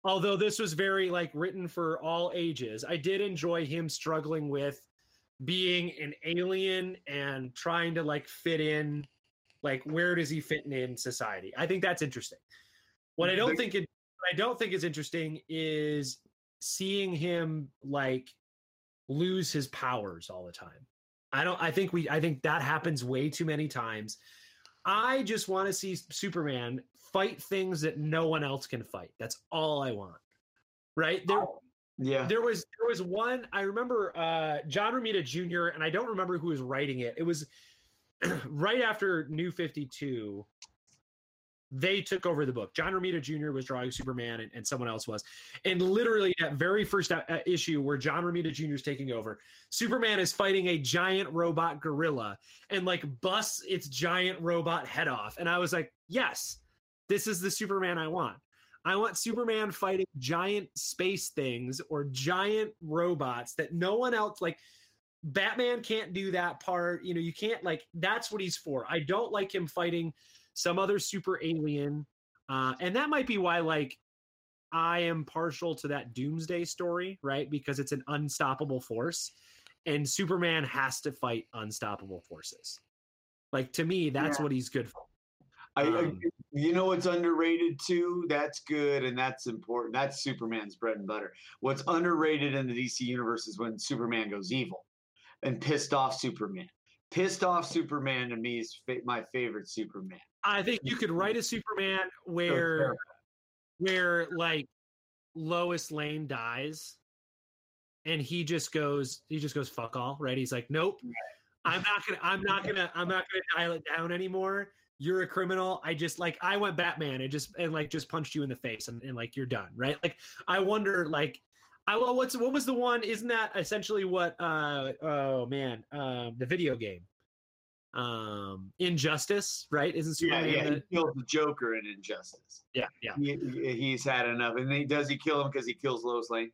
Although this was very like written for all ages, I did enjoy him struggling with being an alien and trying to like fit in. Like, where does he fit in society? I think that's interesting. What I don't think it what I don't think is interesting is seeing him like lose his powers all the time. I don't I think we I think that happens way too many times. I just want to see Superman fight things that no one else can fight. That's all I want. Right? There yeah there was there was one I remember uh John Romita Jr. and I don't remember who was writing it. It was right after New 52 they took over the book. John Romita Jr. was drawing Superman and, and someone else was. And literally that very first uh, issue where John Romita Jr. is taking over, Superman is fighting a giant robot gorilla and like busts its giant robot head off. And I was like, yes, this is the Superman I want. I want Superman fighting giant space things or giant robots that no one else like Batman can't do that part. You know, you can't like that's what he's for. I don't like him fighting some other super alien. Uh and that might be why like I am partial to that doomsday story, right? Because it's an unstoppable force and Superman has to fight unstoppable forces. Like to me, that's Yeah. what he's good for. I, I Um, you know what's underrated too that's good and that's important that's superman's bread and butter what's underrated in the dc universe is when superman goes evil and pissed off superman pissed off superman to me is fa- my favorite superman I think you could write a Superman where where like Lois Lane dies and he just goes he just goes fuck all, right? He's like, Nope. I'm not gonna I'm not gonna I'm not gonna dial it down anymore. You're a criminal. I just like I went Batman and just and like just punched you in the face and, and like you're done, right? Like I wonder like I well what's what was the one? Isn't that essentially what uh oh man, um the video game. Um Injustice, right? Isn't yeah Superman yeah the- he kills the joker in injustice yeah, yeah. he, he's had enough and he does he kill him because he kills lois lane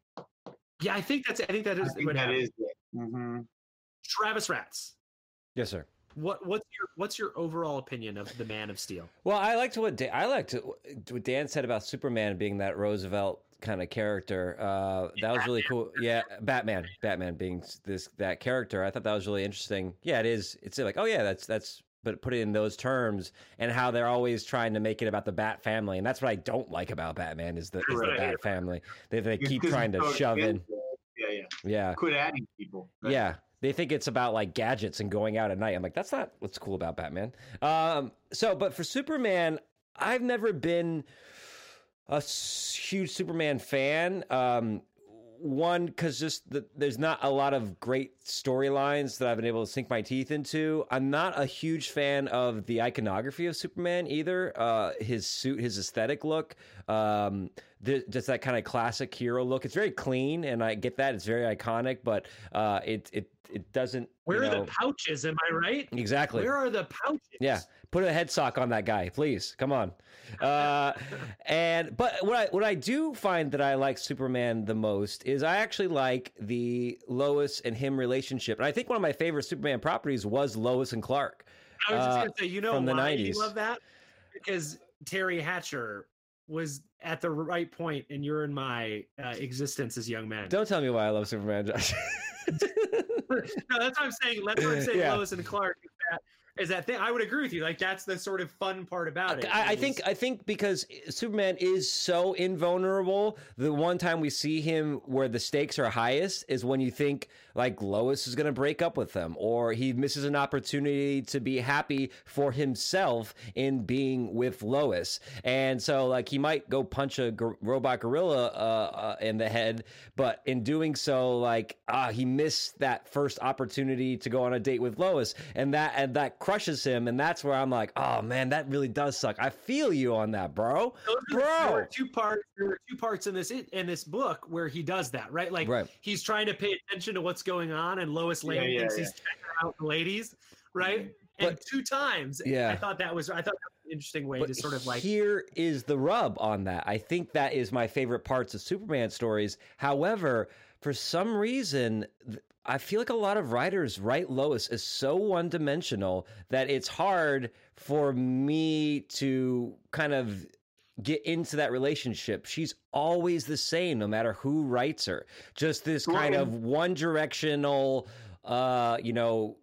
Yeah, I think that's I think that is I is think what that happened. is it hmm Travis Rats. Yes, sir. What what's your what's your overall opinion of the Man of Steel? Well, I liked what Dan, I liked what Dan said about Superman being that Roosevelt kind of character. Uh, that was really cool. Yeah, Batman, Batman being this that character. I thought that was really interesting. Yeah, it is. It's like, oh yeah, that's that's. But put it in those terms, and how they're always trying to make it about the Bat family, and that's what I don't like about Batman is the, is the Right. Bat family. They they keep trying to shove in. yeah yeah Yeah, quit adding people yeah. They think it's about like gadgets and going out at night. I'm like, that's not what's cool about Batman. Um, so, but for Superman, I've never been a huge Superman fan. Um, one, because just the, there's not a lot of great storylines that I've been able to sink my teeth into. I'm not a huge fan of the iconography of Superman either. Uh, his suit, his aesthetic look, um, the, just that kind of classic hero look. It's very clean, and I get that it's very iconic, but uh, it it it doesn't. Where you are the pouches? Am I right? exactly? Where are the pouches? Yeah, put a head sock on that guy, please. Come on. Uh, and but what I what I do find that I like Superman the most is I actually like the Lois and him relationship, and I think one of my favorite Superman properties was Lois and Clark. I was just uh, gonna say, you know from the why you love that? Because Teri Hatcher was at the right point in your and my uh, existence as young men. Don't tell me why I love Superman, Josh. no, that's what I'm saying. That's what I'm saying. Yeah. Lois and Clark is that thing. I would agree with you. Like that's the sort of fun part about it. I, I think I think because Superman is so invulnerable, the one time we see him where the stakes are highest is when you think like Lois is going to break up with him, or he misses an opportunity to be happy for himself in being with Lois, and so like he might go punch a gor- robot gorilla uh, uh, in the head, but in doing so, like ah, he missed that first opportunity to go on a date with Lois, and that and that crushes him, and that's where I'm like, oh man, that really does suck. I feel you on that, bro, are- There bro. were two parts. There were two parts in this in this book where he does that, right? Like Right. he's trying to pay attention to what's going on, and Lois Lane Yeah, yeah, thinks yeah. he's checking out the ladies, right? Mm-hmm. and two times, Yeah. I thought that was I thought that was an interesting way But to sort of like here is the rub on that. I think that is my favorite parts of Superman stories. However, for some reason, I feel like a lot of writers write Lois as so one dimensional that it's hard for me to kind of get into that relationship. She's always the same no matter who writes her. Just this kind of one directional uh, you know,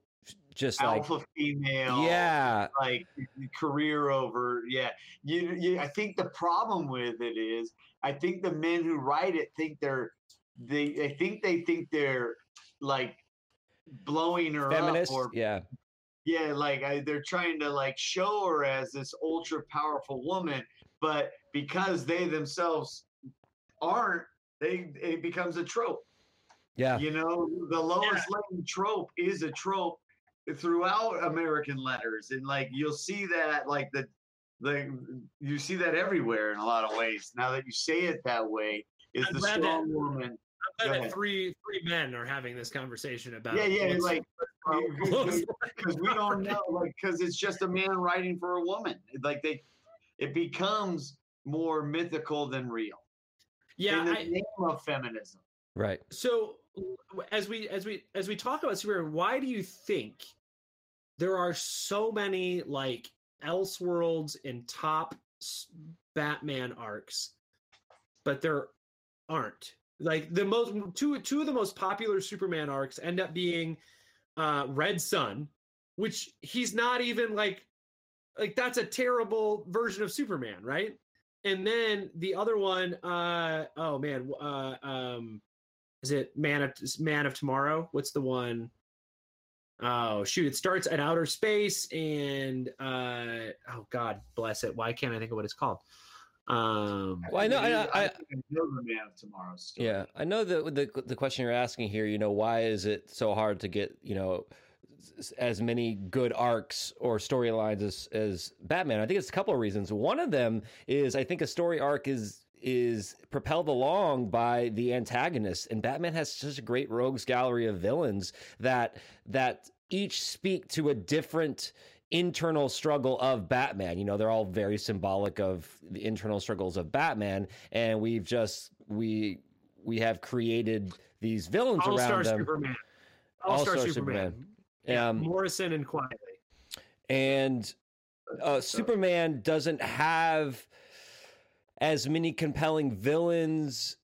just like Alpha female. yeah, like career over yeah you, you i think the problem with it is i think the men who write it think they're they i think they think they're like blowing her feminist, up or yeah. Yeah like I, they're trying to like show her as this ultra powerful woman but because they themselves aren't they it becomes a trope Yeah. you know the Lois Lane trope is a trope throughout American letters, and like you'll see that like the the you see that everywhere in a lot of ways. Now that you say it that way, is I'm the glad that- strong woman? I'm glad that three three men are having this conversation about Yeah, yeah, what's- like Lois- because we don't know, like because it's just a man writing for a woman. Like they, it becomes more mythical than real yeah. in the I, name of feminism. Right. So as we as we as we talk about Superman, why do you think there are so many like Elseworlds and top Batman arcs, but there aren't like the most two two of the most popular Superman arcs end up being uh Red Son, which he's not even like like that's a terrible version of Superman, right? And then the other one, uh oh man, uh um is it Man of Man of Tomorrow? What's the one? Oh shoot! It starts at outer space, and uh, oh God bless it. Why can't I think of what it's called? Um, Well, I know. I, I, I, know the man of tomorrow's story. yeah, I know the, the the question you're asking here. You know, why is it so hard to get you know as many good arcs or storylines as as Batman? I think it's a couple of reasons. One of them is I think a story arc is is propelled along by the antagonist, and Batman has such a great rogues gallery of villains that that each speak to a different internal struggle of Batman. You know, they're all very symbolic of the internal struggles of Batman, and we've just we we have created these villains All Star around them. Superman. All Star Superman. All-Star Superman. Superman. Yeah, Um, Morrison and Quitely. and uh, Superman doesn't have as many compelling villains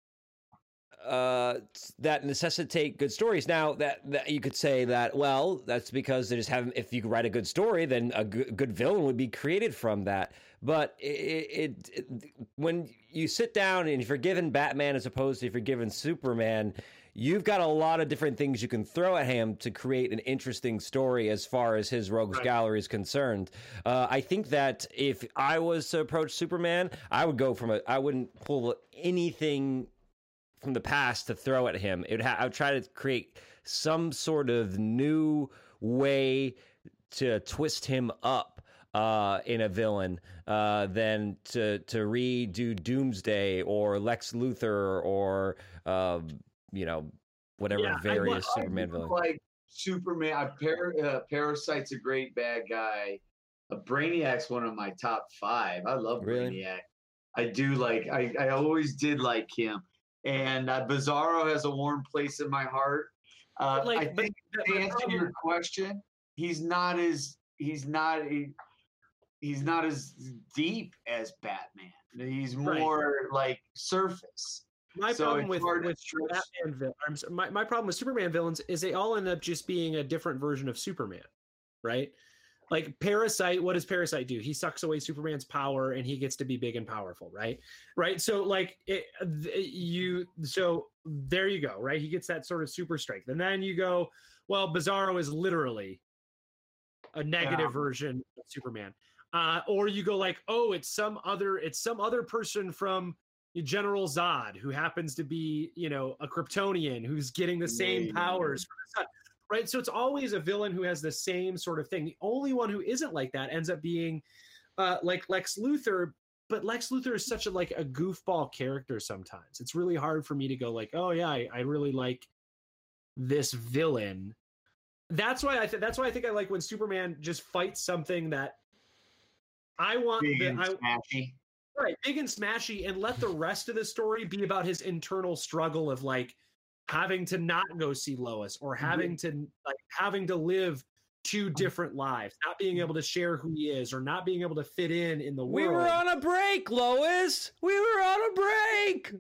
uh, that necessitate good stories. Now that, that you could say that, well, that's because they just haven't. If you could write a good story, then a good, good villain would be created from that. But it, it, it when you sit down and if you're given Batman as opposed to if you're given Superman, you've got a lot of different things you can throw at him to create an interesting story as far as his rogues Right. gallery is concerned. Uh, I think that if I was to approach Superman, I would go from a. I wouldn't pull anything from the past to throw at him. It would ha- I would try to create some sort of new way to twist him up. uh, in a villain uh, than to to redo Doomsday or Lex Luthor or uh, you know whatever Yeah, various I Superman do villain. Like Superman, I par- uh, Parasite's a great bad guy. Uh, Brainiac's one of my top five. I love Really? Brainiac. I do like. I, I always did like him. And uh, Bizarro has a warm place in my heart. Uh, like, I think the- to answer your question, he's not as he's not a, he's not as deep as Batman. He's Right. more like surface. my so problem with, with Batman vil- my, my problem with Superman villains is they all end up just being a different version of Superman, right? Like Parasite, what does Parasite do? He sucks away Superman's power and he gets to be big and powerful, right? Right. So like it, you, so there you go, right? He gets that sort of super strength, and then you go, well, Bizarro is literally a negative Yeah. version of Superman. Uh, or you go like, oh, it's some other, it's some other person from General Zod who happens to be, you know, a Kryptonian who's getting the same Yeah. powers from the sun. Right. So it's always a villain who has the same sort of thing. The only one who isn't like that ends up being uh, like Lex Luthor, but Lex Luthor is such a like a goofball character sometimes. It's really hard for me to go like, oh yeah, I, I really like this villain. That's why I th- that's why I think I like when Superman just fights something that I want Big the, and I, smashy. right big and smashy and let the rest of the story be about his internal struggle of like having to not go see lois or mm-hmm. having to like having to live two mm-hmm. different lives not being mm-hmm. able to share who he is or not being able to fit in in the We world. We were on a break, Lois. We were on a break.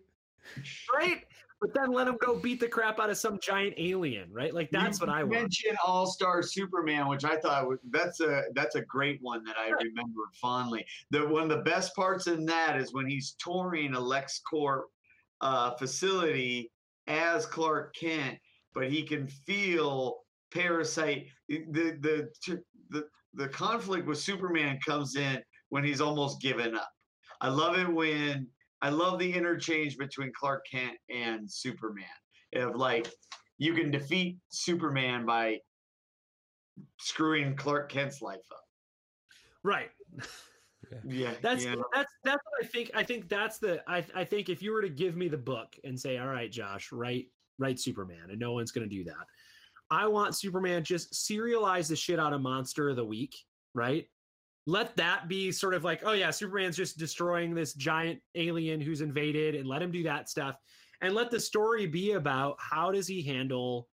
right? But then let him go beat the crap out of some giant alien right? Like that's You what i want. mentioned All Star Superman, which I thought was that's a that's a great one that I remember fondly. The one of the best parts in that is when he's touring a LexCorp uh, facility as Clark Kent, but he can feel Parasite. The the the the conflict with Superman comes in when he's almost given up. I love it when I love the interchange between Clark Kent and Superman. Of like you can defeat Superman by screwing Clark Kent's life up. right Yeah, That's yeah. that's that's what I think. I think that's the I I think if you were to give me the book and say, all right, Josh, write write Superman, and no one's gonna do that. I want Superman just serialize the shit out of Monster of the Week, right? Let that be sort of like, oh yeah, Superman's just destroying this giant alien who's invaded, and let him do that stuff, and let the story be about how does he handle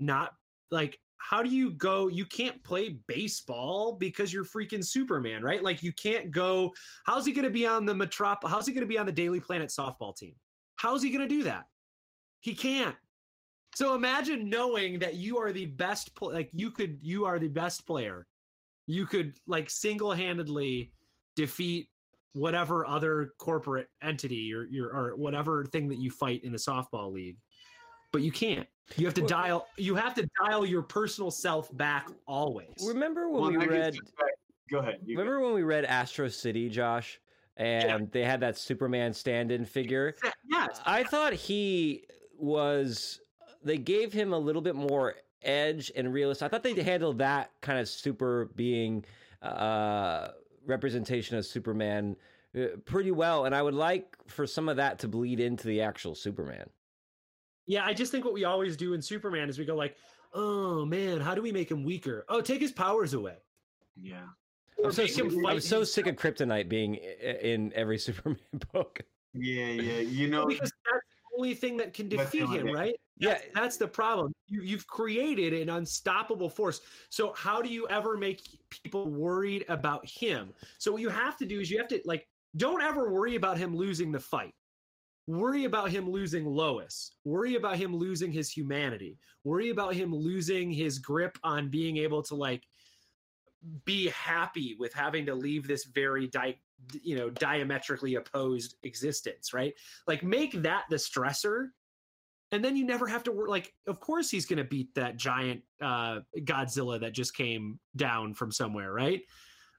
not like how do you go you can't play baseball because you're freaking superman right? Like you can't go how's he going to be on the metrop how's he going to be on the daily planet softball team? How's he going to do that? He can't. So imagine knowing that you are the best pl- like you could you are the best player. You could like single-handedly defeat whatever other corporate entity or or whatever thing that you fight in the softball league but you can't you have to Well- dial you have to dial your personal self back always Remember when Well, we I read? Go ahead. you go. Remember when we read Astro City, Josh? And they had that Superman stand-in figure. yes I thought he was. They gave him a little bit more edge and realist. I thought they handled that kind of super being uh, representation of Superman uh, pretty well, and I would like for some of that to bleed into the actual Superman. Yeah, I just think what we always do in Superman is we go like, "Oh man, how do we make him weaker? Oh, take his powers away." Yeah. Or I'm so, sick, I'm so sick of Kryptonite being in every Superman book. Yeah, yeah. You know, because that's the only thing that can defeat only him, thing. right? Yeah, That's, that's the problem. You, you've created an unstoppable force. So how do you ever make people worried about him? So what you have to do is you have to like don't ever worry about him losing the fight. Worry about him losing Lois. Worry about him losing his humanity. Worry about him losing his grip on being able to like be happy with having to leave this very di- you know diametrically opposed existence, right? Like make that the stressor and then you never have to work like of course he's going to beat that giant uh godzilla that just came down from somewhere right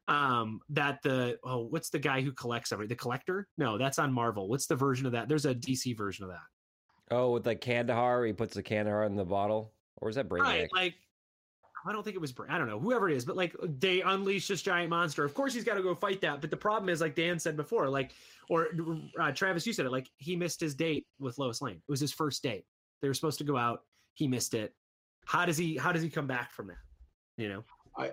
um that the oh what's the guy who collects everything the collector no that's on marvel what's the version of that there's a dc version of that Oh, with like Kandor, he puts the Kandor in the bottle, or is that Brainiac? right like I don't think it was. Bra- I don't know whoever it is, but like they unleash this giant monster. Of course, he's got to go fight that. But the problem is, like Dan said before, like or uh, Travis, you said it. Like he missed his date with Lois Lane. It was his first date. They were supposed to go out. He missed it. How does he? How does he come back from that? You know. I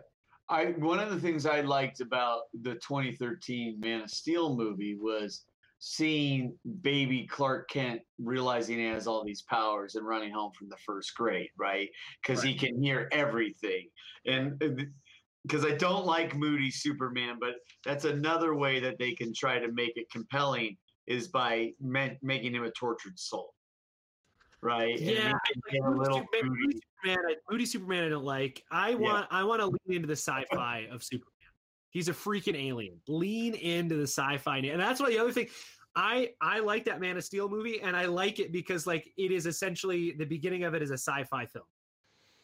one of the things I liked about the 2013 Man of Steel movie was seeing baby Clark Kent realizing he has all these powers and running home from the first grade, right? Because he can hear everything. And because I don't like moody Superman, but that's another way that they can try to make it compelling is by ma- making him a tortured soul. Right? And Yeah, I, like, little Superman, moody. Superman, I, Moody Superman, I don't like. I want, I want to lean into the sci-fi of Superman. He's a freaking alien. Lean into the sci-fi, and that's why the other thing. I I like that Man of Steel movie, and I like it because like it is essentially the beginning of it is a sci-fi film,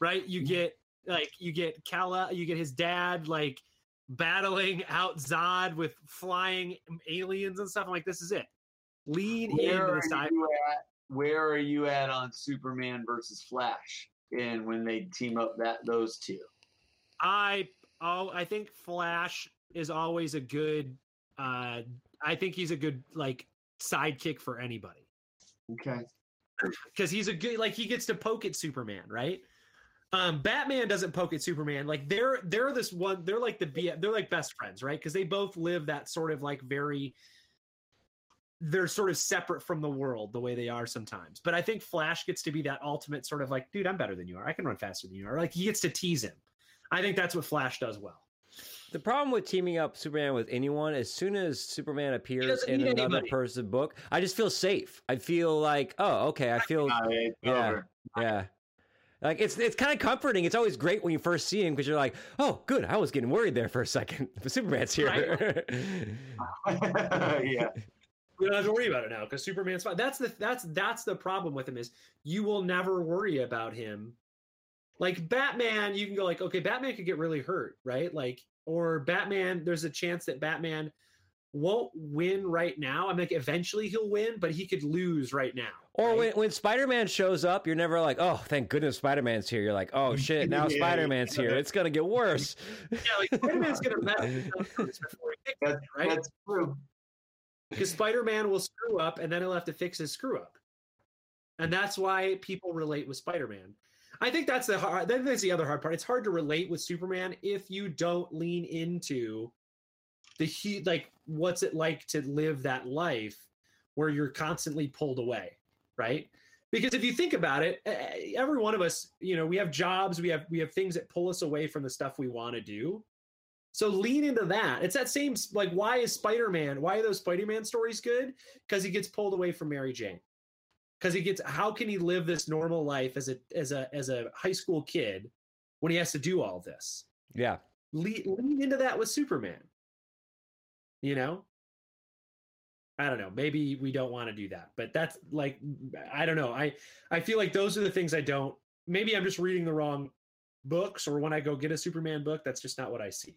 right? You get like you get Kala, you get his dad like battling out Zod with flying aliens and stuff. I'm like, this is it. Lean Where into the sci-fi. Where are you at on Superman versus Flash? And when they team up that those two, I oh I think Flash is always a good uh I think he's a good like sidekick for anybody okay, because he's a good like he gets to poke at Superman, right? Um Batman doesn't poke at Superman. Like they're they're this one they're like the B they're like best friends, right? Because they both live that sort of like very they're sort of separate from the world the way they are sometimes. But I think Flash gets to be that ultimate sort of like, dude, I'm better than you are. I can run faster than you are. Like he gets to tease him. I think that's what Flash does well. The problem with teaming up Superman with anyone, as soon as Superman appears in another anybody. person's book, I just feel safe. I feel like, oh, okay, I feel, All right, Yeah. over. yeah. Like it's it's kind of comforting. It's always great when you first see him because you're like, oh, good. I was getting worried there for a second. But Superman's here. yeah, We don't have to worry about it now because Superman's fine. That's the that's that's the problem with him is you will never worry about him. Like Batman, you can go like, okay, Batman could get really hurt, right? Like, or Batman, there's a chance that Batman won't win right now. I'm like, eventually he'll win, but he could lose right now. or right? when when Spider Man shows up, you're never like, oh, thank goodness Spider Man's here. You're like, oh shit, now Yeah, Spider Man's yeah. here. It's gonna get worse. yeah, like Spider-Man's gonna mess with stuff before he fixes that's, it, right? that's true. Because Spider-Man will screw up and then he'll have to fix his screw up. And that's why people relate with Spider-Man. I think that's the hard that's the other hard part. It's hard to relate with Superman if you don't lean into the he like what's it like to live that life where you're constantly pulled away, right? Because if you think about it, every one of us, you know, we have jobs, we have we have things that pull us away from the stuff we want to do. So lean into that. It's that same like why is Spider-Man, why are those Spider-Man stories good? Because he gets pulled away from Mary Jane. Because he gets how can he live this normal life as a as a as a high school kid when he has to do all this? Yeah. Lean, lean into that with Superman. You know? I don't know. Maybe we don't want to do that, but that's like I don't know. I I feel like those are the things I don't. Maybe I'm just reading the wrong books, or when I go get a Superman book, that's just not what I see.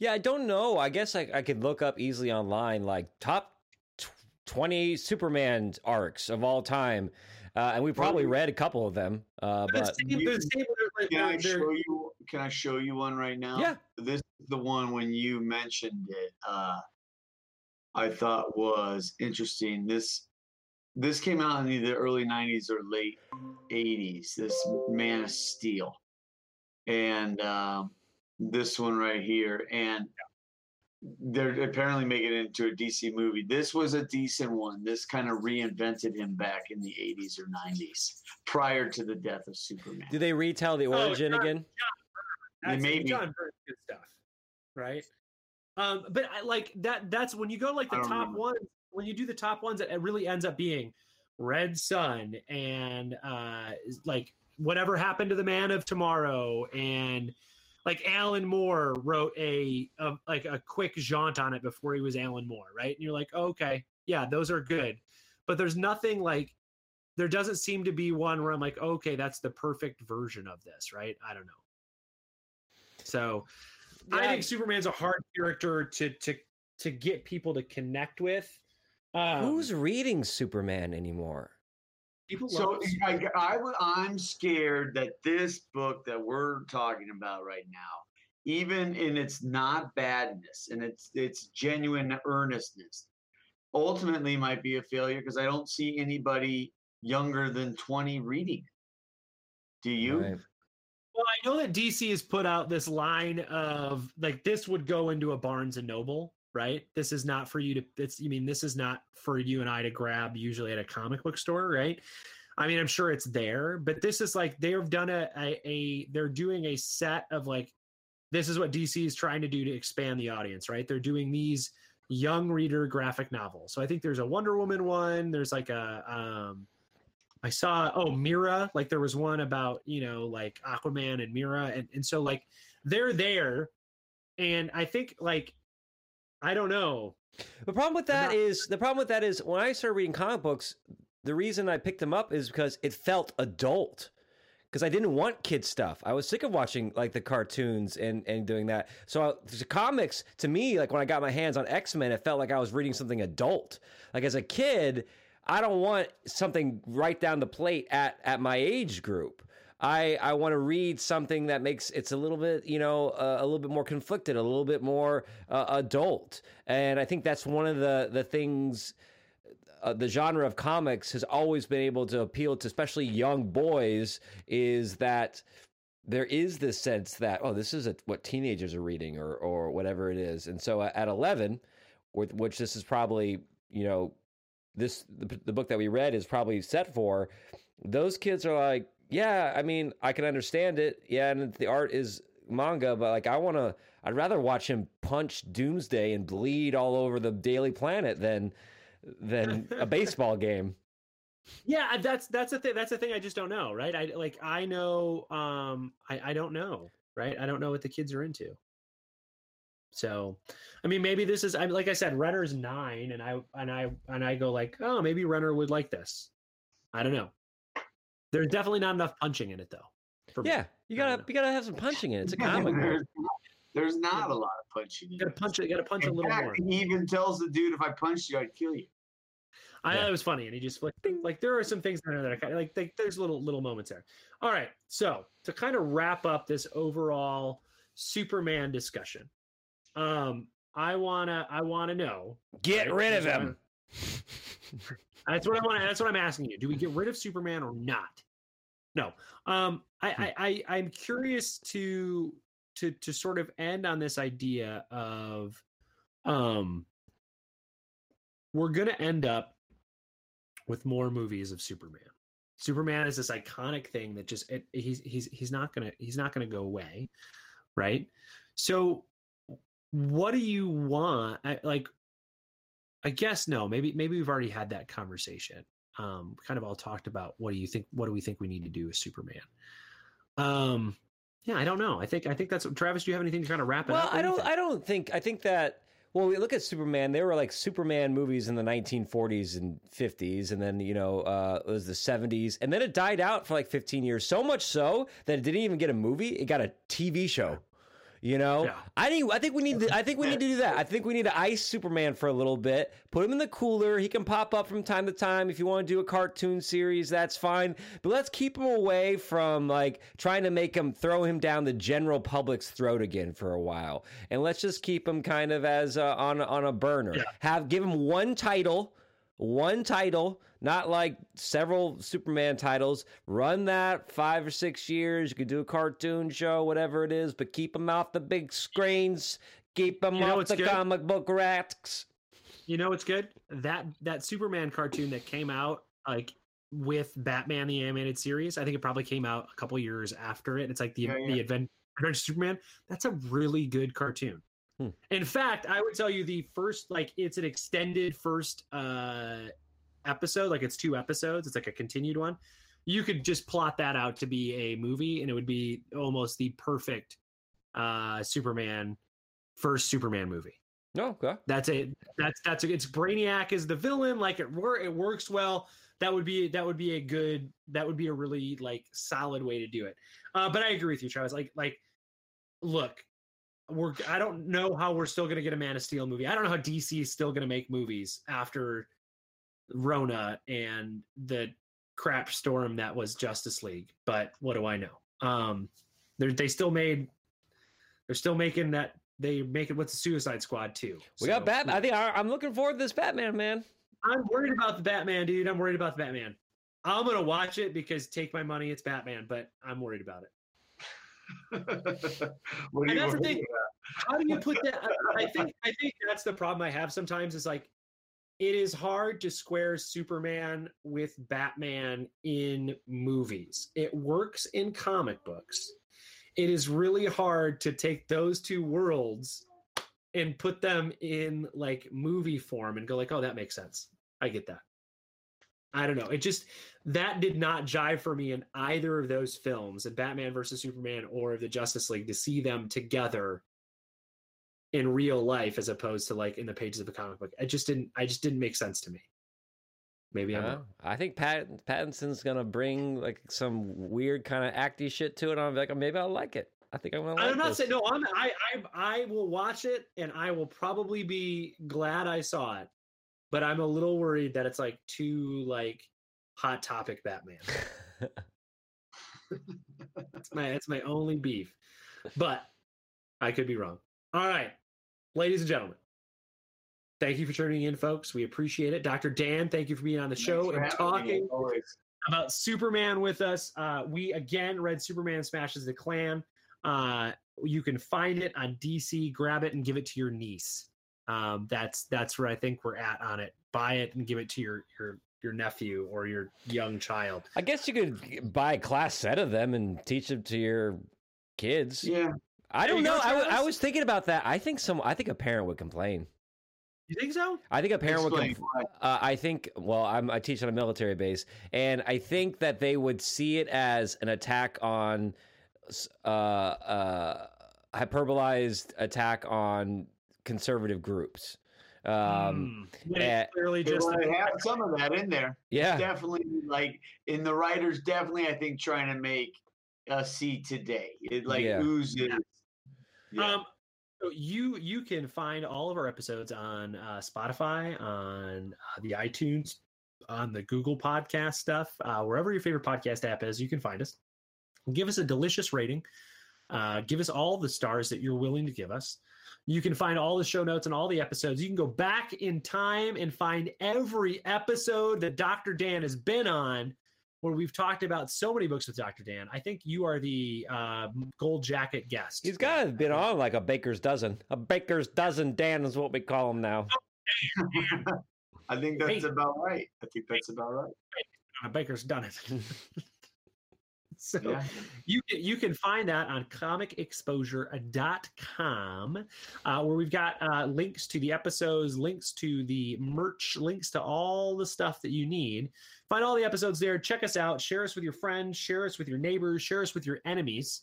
Yeah, I don't know. I guess I, I could look up easily online, like top tw- 20 Superman arcs of all time. Uh, and we probably read a couple of them. Uh, But but the same, the same, they're- Can I they're- they're- show you? Can I show you one right now? Yeah. This is the one when you mentioned it. Uh, I thought was interesting. This this came out in either the early '90s or late '80s. This Man of Steel, and um, this one right here, and they're apparently making it into a DC movie. This was a decent one. This kind of reinvented him back in the '80s or '90s, prior to the death of Superman. do they retell the Oh, origin John- again? That's Maybe. John Byrne's good stuff, right? Um, but I like that. That's when you go like the top remember. ones. When you do the top ones, it really ends up being Red Son and uh, like whatever happened to the Man of Tomorrow, and like Alan Moore wrote a, a like a quick jaunt on it before he was Alan Moore, right? And you're like, okay, yeah, those are good, but there's nothing like there doesn't seem to be one where I'm like, okay, that's the perfect version of this, right? I don't know. So I think Superman's a hard character to to to get people to connect with. Um, Who's reading Superman anymore? People So love I, I, w- I'm scared that this book that we're talking about right now, even in its not badness and its its genuine earnestness, ultimately might be a failure because I don't see anybody younger than 20 reading. Do you? Right. Well, I know that DC has put out this line of like this would go into a Barnes and Noble, right? This is not for you to. It's. You mean this is not for you and I to grab usually at a comic book store, right? I mean, I'm sure it's there, but this is like they've done a, a, a they're doing a set of like this is what DC is trying to do to expand the audience, right? They're doing these young reader graphic novels. So I think there's a Wonder Woman one. There's like a um, I saw oh Mera, like there was one about you know like Aquaman and Mera, and and so like they're there, and I think like I don't know. The problem with that is the problem with that is when I started reading comic books, the reason I picked them up is because it felt adult. Because I didn't want kid stuff. I was sick of watching like the cartoons and and doing that. So I, the comics to me, like when I got my hands on X Men, it felt like I was reading something adult. Like as a kid, I don't want something right down the plate at at my age group. I I want to read something that makes it's a little bit you know uh, a little bit more conflicted, a little bit more uh, adult, and I think that's one of the the things. Uh, the genre of comics has always been able to appeal to especially young boys is that there is this sense that oh this is a, what teenagers are reading or or whatever it is and so at 11 with which this is probably you know this the, the book that we read is probably set for those kids are like yeah i mean i can understand it yeah and the art is manga but like i want to i'd rather watch him punch doomsday and bleed all over the daily planet than than a baseball game Yeah, that's that's the thing. That's the thing. I just don't know, right? I like I know. Um, I I don't know, right? I don't know what the kids are into. So, I mean, maybe this is. I like I said, Renner's nine, and I and I and I go like, oh, maybe Renner would like this. I don't know. There's definitely not enough punching in it, though. for me. yeah you gotta you gotta have some punching in it it's a comic book there's, not, there's not a lot of punching. You gotta punch it. You gotta punch a little fact, more. He even tells the dude, "If I punched you, I'd kill you." I Yeah. thought it was funny, and he just flicked. Ding. Like there are some things there that I kind of like. Like, there's little little moments there. All right, so to kind of wrap up this overall Superman discussion, um, I wanna I wanna know. get right, rid of here's what him That's what I want. That's what I'm asking you. Do we get rid of Superman or not? No. Um, I, I, I I'm curious to to to sort of end on this idea of, um, we're gonna end up with more movies of Superman. Superman is this iconic thing that just it, he's he's he's not gonna he's not gonna go away, right? So, what do you want? I, like, I guess no. Maybe maybe we've already had that conversation. Um, kind of all talked about what do you think? What do we think we need to do with Superman? Um, yeah, I don't know. I think I think that's Travis. Do you have anything to kind of wrap it well up? What i do don't i don't think i think that well we look at superman there were like superman movies in the 1940s and 50s and then you know uh, it was the 70s and then it died out for like 15 years so much so that it didn't even get a movie it got a tv show you know? Yeah. i think i think we need to, i think we need to do that. I think we need to ice superman for a little bit. Put him in the cooler. He can pop up from time to time. If you want to do a cartoon series that's fine. But let's keep him away from like trying to make him throw him down the general public's throat again for a while. And let's just keep him kind of as uh, on on a burner. Yeah. have give him one title one title, not like several Superman titles. Run that five or six years. You could do a cartoon show, whatever it is, but keep them off the big screens. Keep them You know off the good? comic book racks. You know what's good? That that Superman cartoon that came out like with Batman the animated series. I think it probably came out a couple years after it. It's like the Yeah, the yeah. Advent Adventure Superman. That's a really good cartoon. Hmm. In fact, I would tell you the first like it's an extended first uh episode, like it's two episodes. It's like a continued one. You could just plot that out to be a movie, and it would be almost the perfect uh Superman first Superman movie. No, okay. That's it. That's that's it's Brainiac is the villain. Like it work it works well. That would be that would be a good that would be a really like solid way to do it. Uh, but I agree with you, Travis. Like like look, we're I don't know how we're still gonna get a Man of Steel movie. I don't know how DC is still gonna make movies after Rona and the crap storm that was Justice League. But what do I know? Um, they they still made they're still making that they make it with the Suicide Squad too. We got Batman. I think I, I'm looking forward to this Batman, man. I'm worried about the Batman, dude. I'm worried about the Batman. I'm gonna watch it because take my money, it's Batman, but I'm worried about it. And that's the thing. How do you put that? I, I think I think that's the problem I have sometimes. Is like it is hard to square Superman with Batman in movies. It works in comic books. It is really hard to take those two worlds and put them in like movie form and go like, oh, that makes sense. I get that. I don't know. It just that did not jive for me in either of those films, in Batman versus Superman or the Justice League, to see them together in real life as opposed to like in the pages of a comic book. It just didn't. I just didn't make sense to me. Maybe I'm Uh. I think Pat Pattinson's gonna bring like some weird kind of acty shit to it. I'm like, maybe I'll like it. I think I'm gonna. Like I'm not this. saying no. I'm. I, I I will watch it and I will probably be glad I saw it, but I'm a little worried that it's like too like hot topic Batman. That's my that's my only beef. But I could be wrong. All right. Ladies and gentlemen. Thank you for tuning in, folks. We appreciate it. Dr. Dan, thank you for being on the show and me, talking about Superman with us. Uh, we again read Superman Smashes the Klan. Uh, you can find it on DC. Grab it and give it to your niece. Um, that's that's where I think we're at on it. Buy it and give it to your your your nephew or your young child. I guess you could buy a class set of them and teach them to your kids. Yeah, I don't know. I, w- I Travis. was thinking about that. I think some. I think a parent would complain. You think so? I think a parent would. Compl- uh, I think. Well, I'm, I teach on a military base, and I think that they would see it as an attack on, s- uh, uh, hyperbolized attack on conservative groups. Um. When it's eh, clearly just want have some of that in there. yeah, Definitely, like in the writers, definitely, I think trying to make us see today. It like Yeah. oozes. Yeah. Um, so you you can find all of our episodes on uh, Spotify, on uh, the iTunes, on the Google Podcast stuff, uh, wherever your favorite podcast app is. You can find us. Give us a delicious rating. Uh, give us all the stars that you're willing to give us. You can find all the show notes and all the episodes. You can go back in time and find every episode that Dr. Dan has been on where we've talked about so many books with Dr. Dan. I think you are the uh, gold jacket guest. he's got to been on like a baker's dozen. A baker's dozen. Dan is what we call him now. I think that's Hey. about right. I think that's about right. A Baker's done it. so Yeah. you can you can find that on comicexposure.com uh, where we've got uh, links to the episodes links to the merch links to all the stuff that you need. Find all the episodes there. Check us out. Share us with your friends. Share us with your neighbors. Share us with your enemies.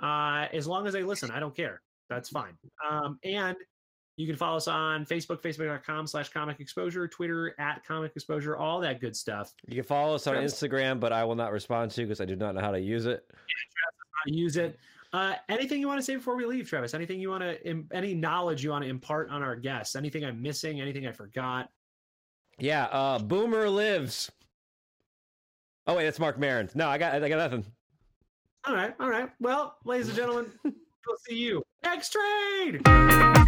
Uh, as long as they listen i don't care. That's fine. Um, and you can follow us on facebook facebook.com slash comic exposure twitter at comic exposure all that good stuff You can follow us on Instagram, but I will not respond to because I do not know how to use it. how to use it. Uh, anything you want to say before we leave, Travis? Anything you want to, any knowledge you want to impart on our guests? Anything I'm missing? Anything I forgot? Yeah, uh, Boomer lives. Oh wait, that's Marc Maron. No, I got I got nothing. All right, all right. Well, ladies and gentlemen, we'll see you next trade.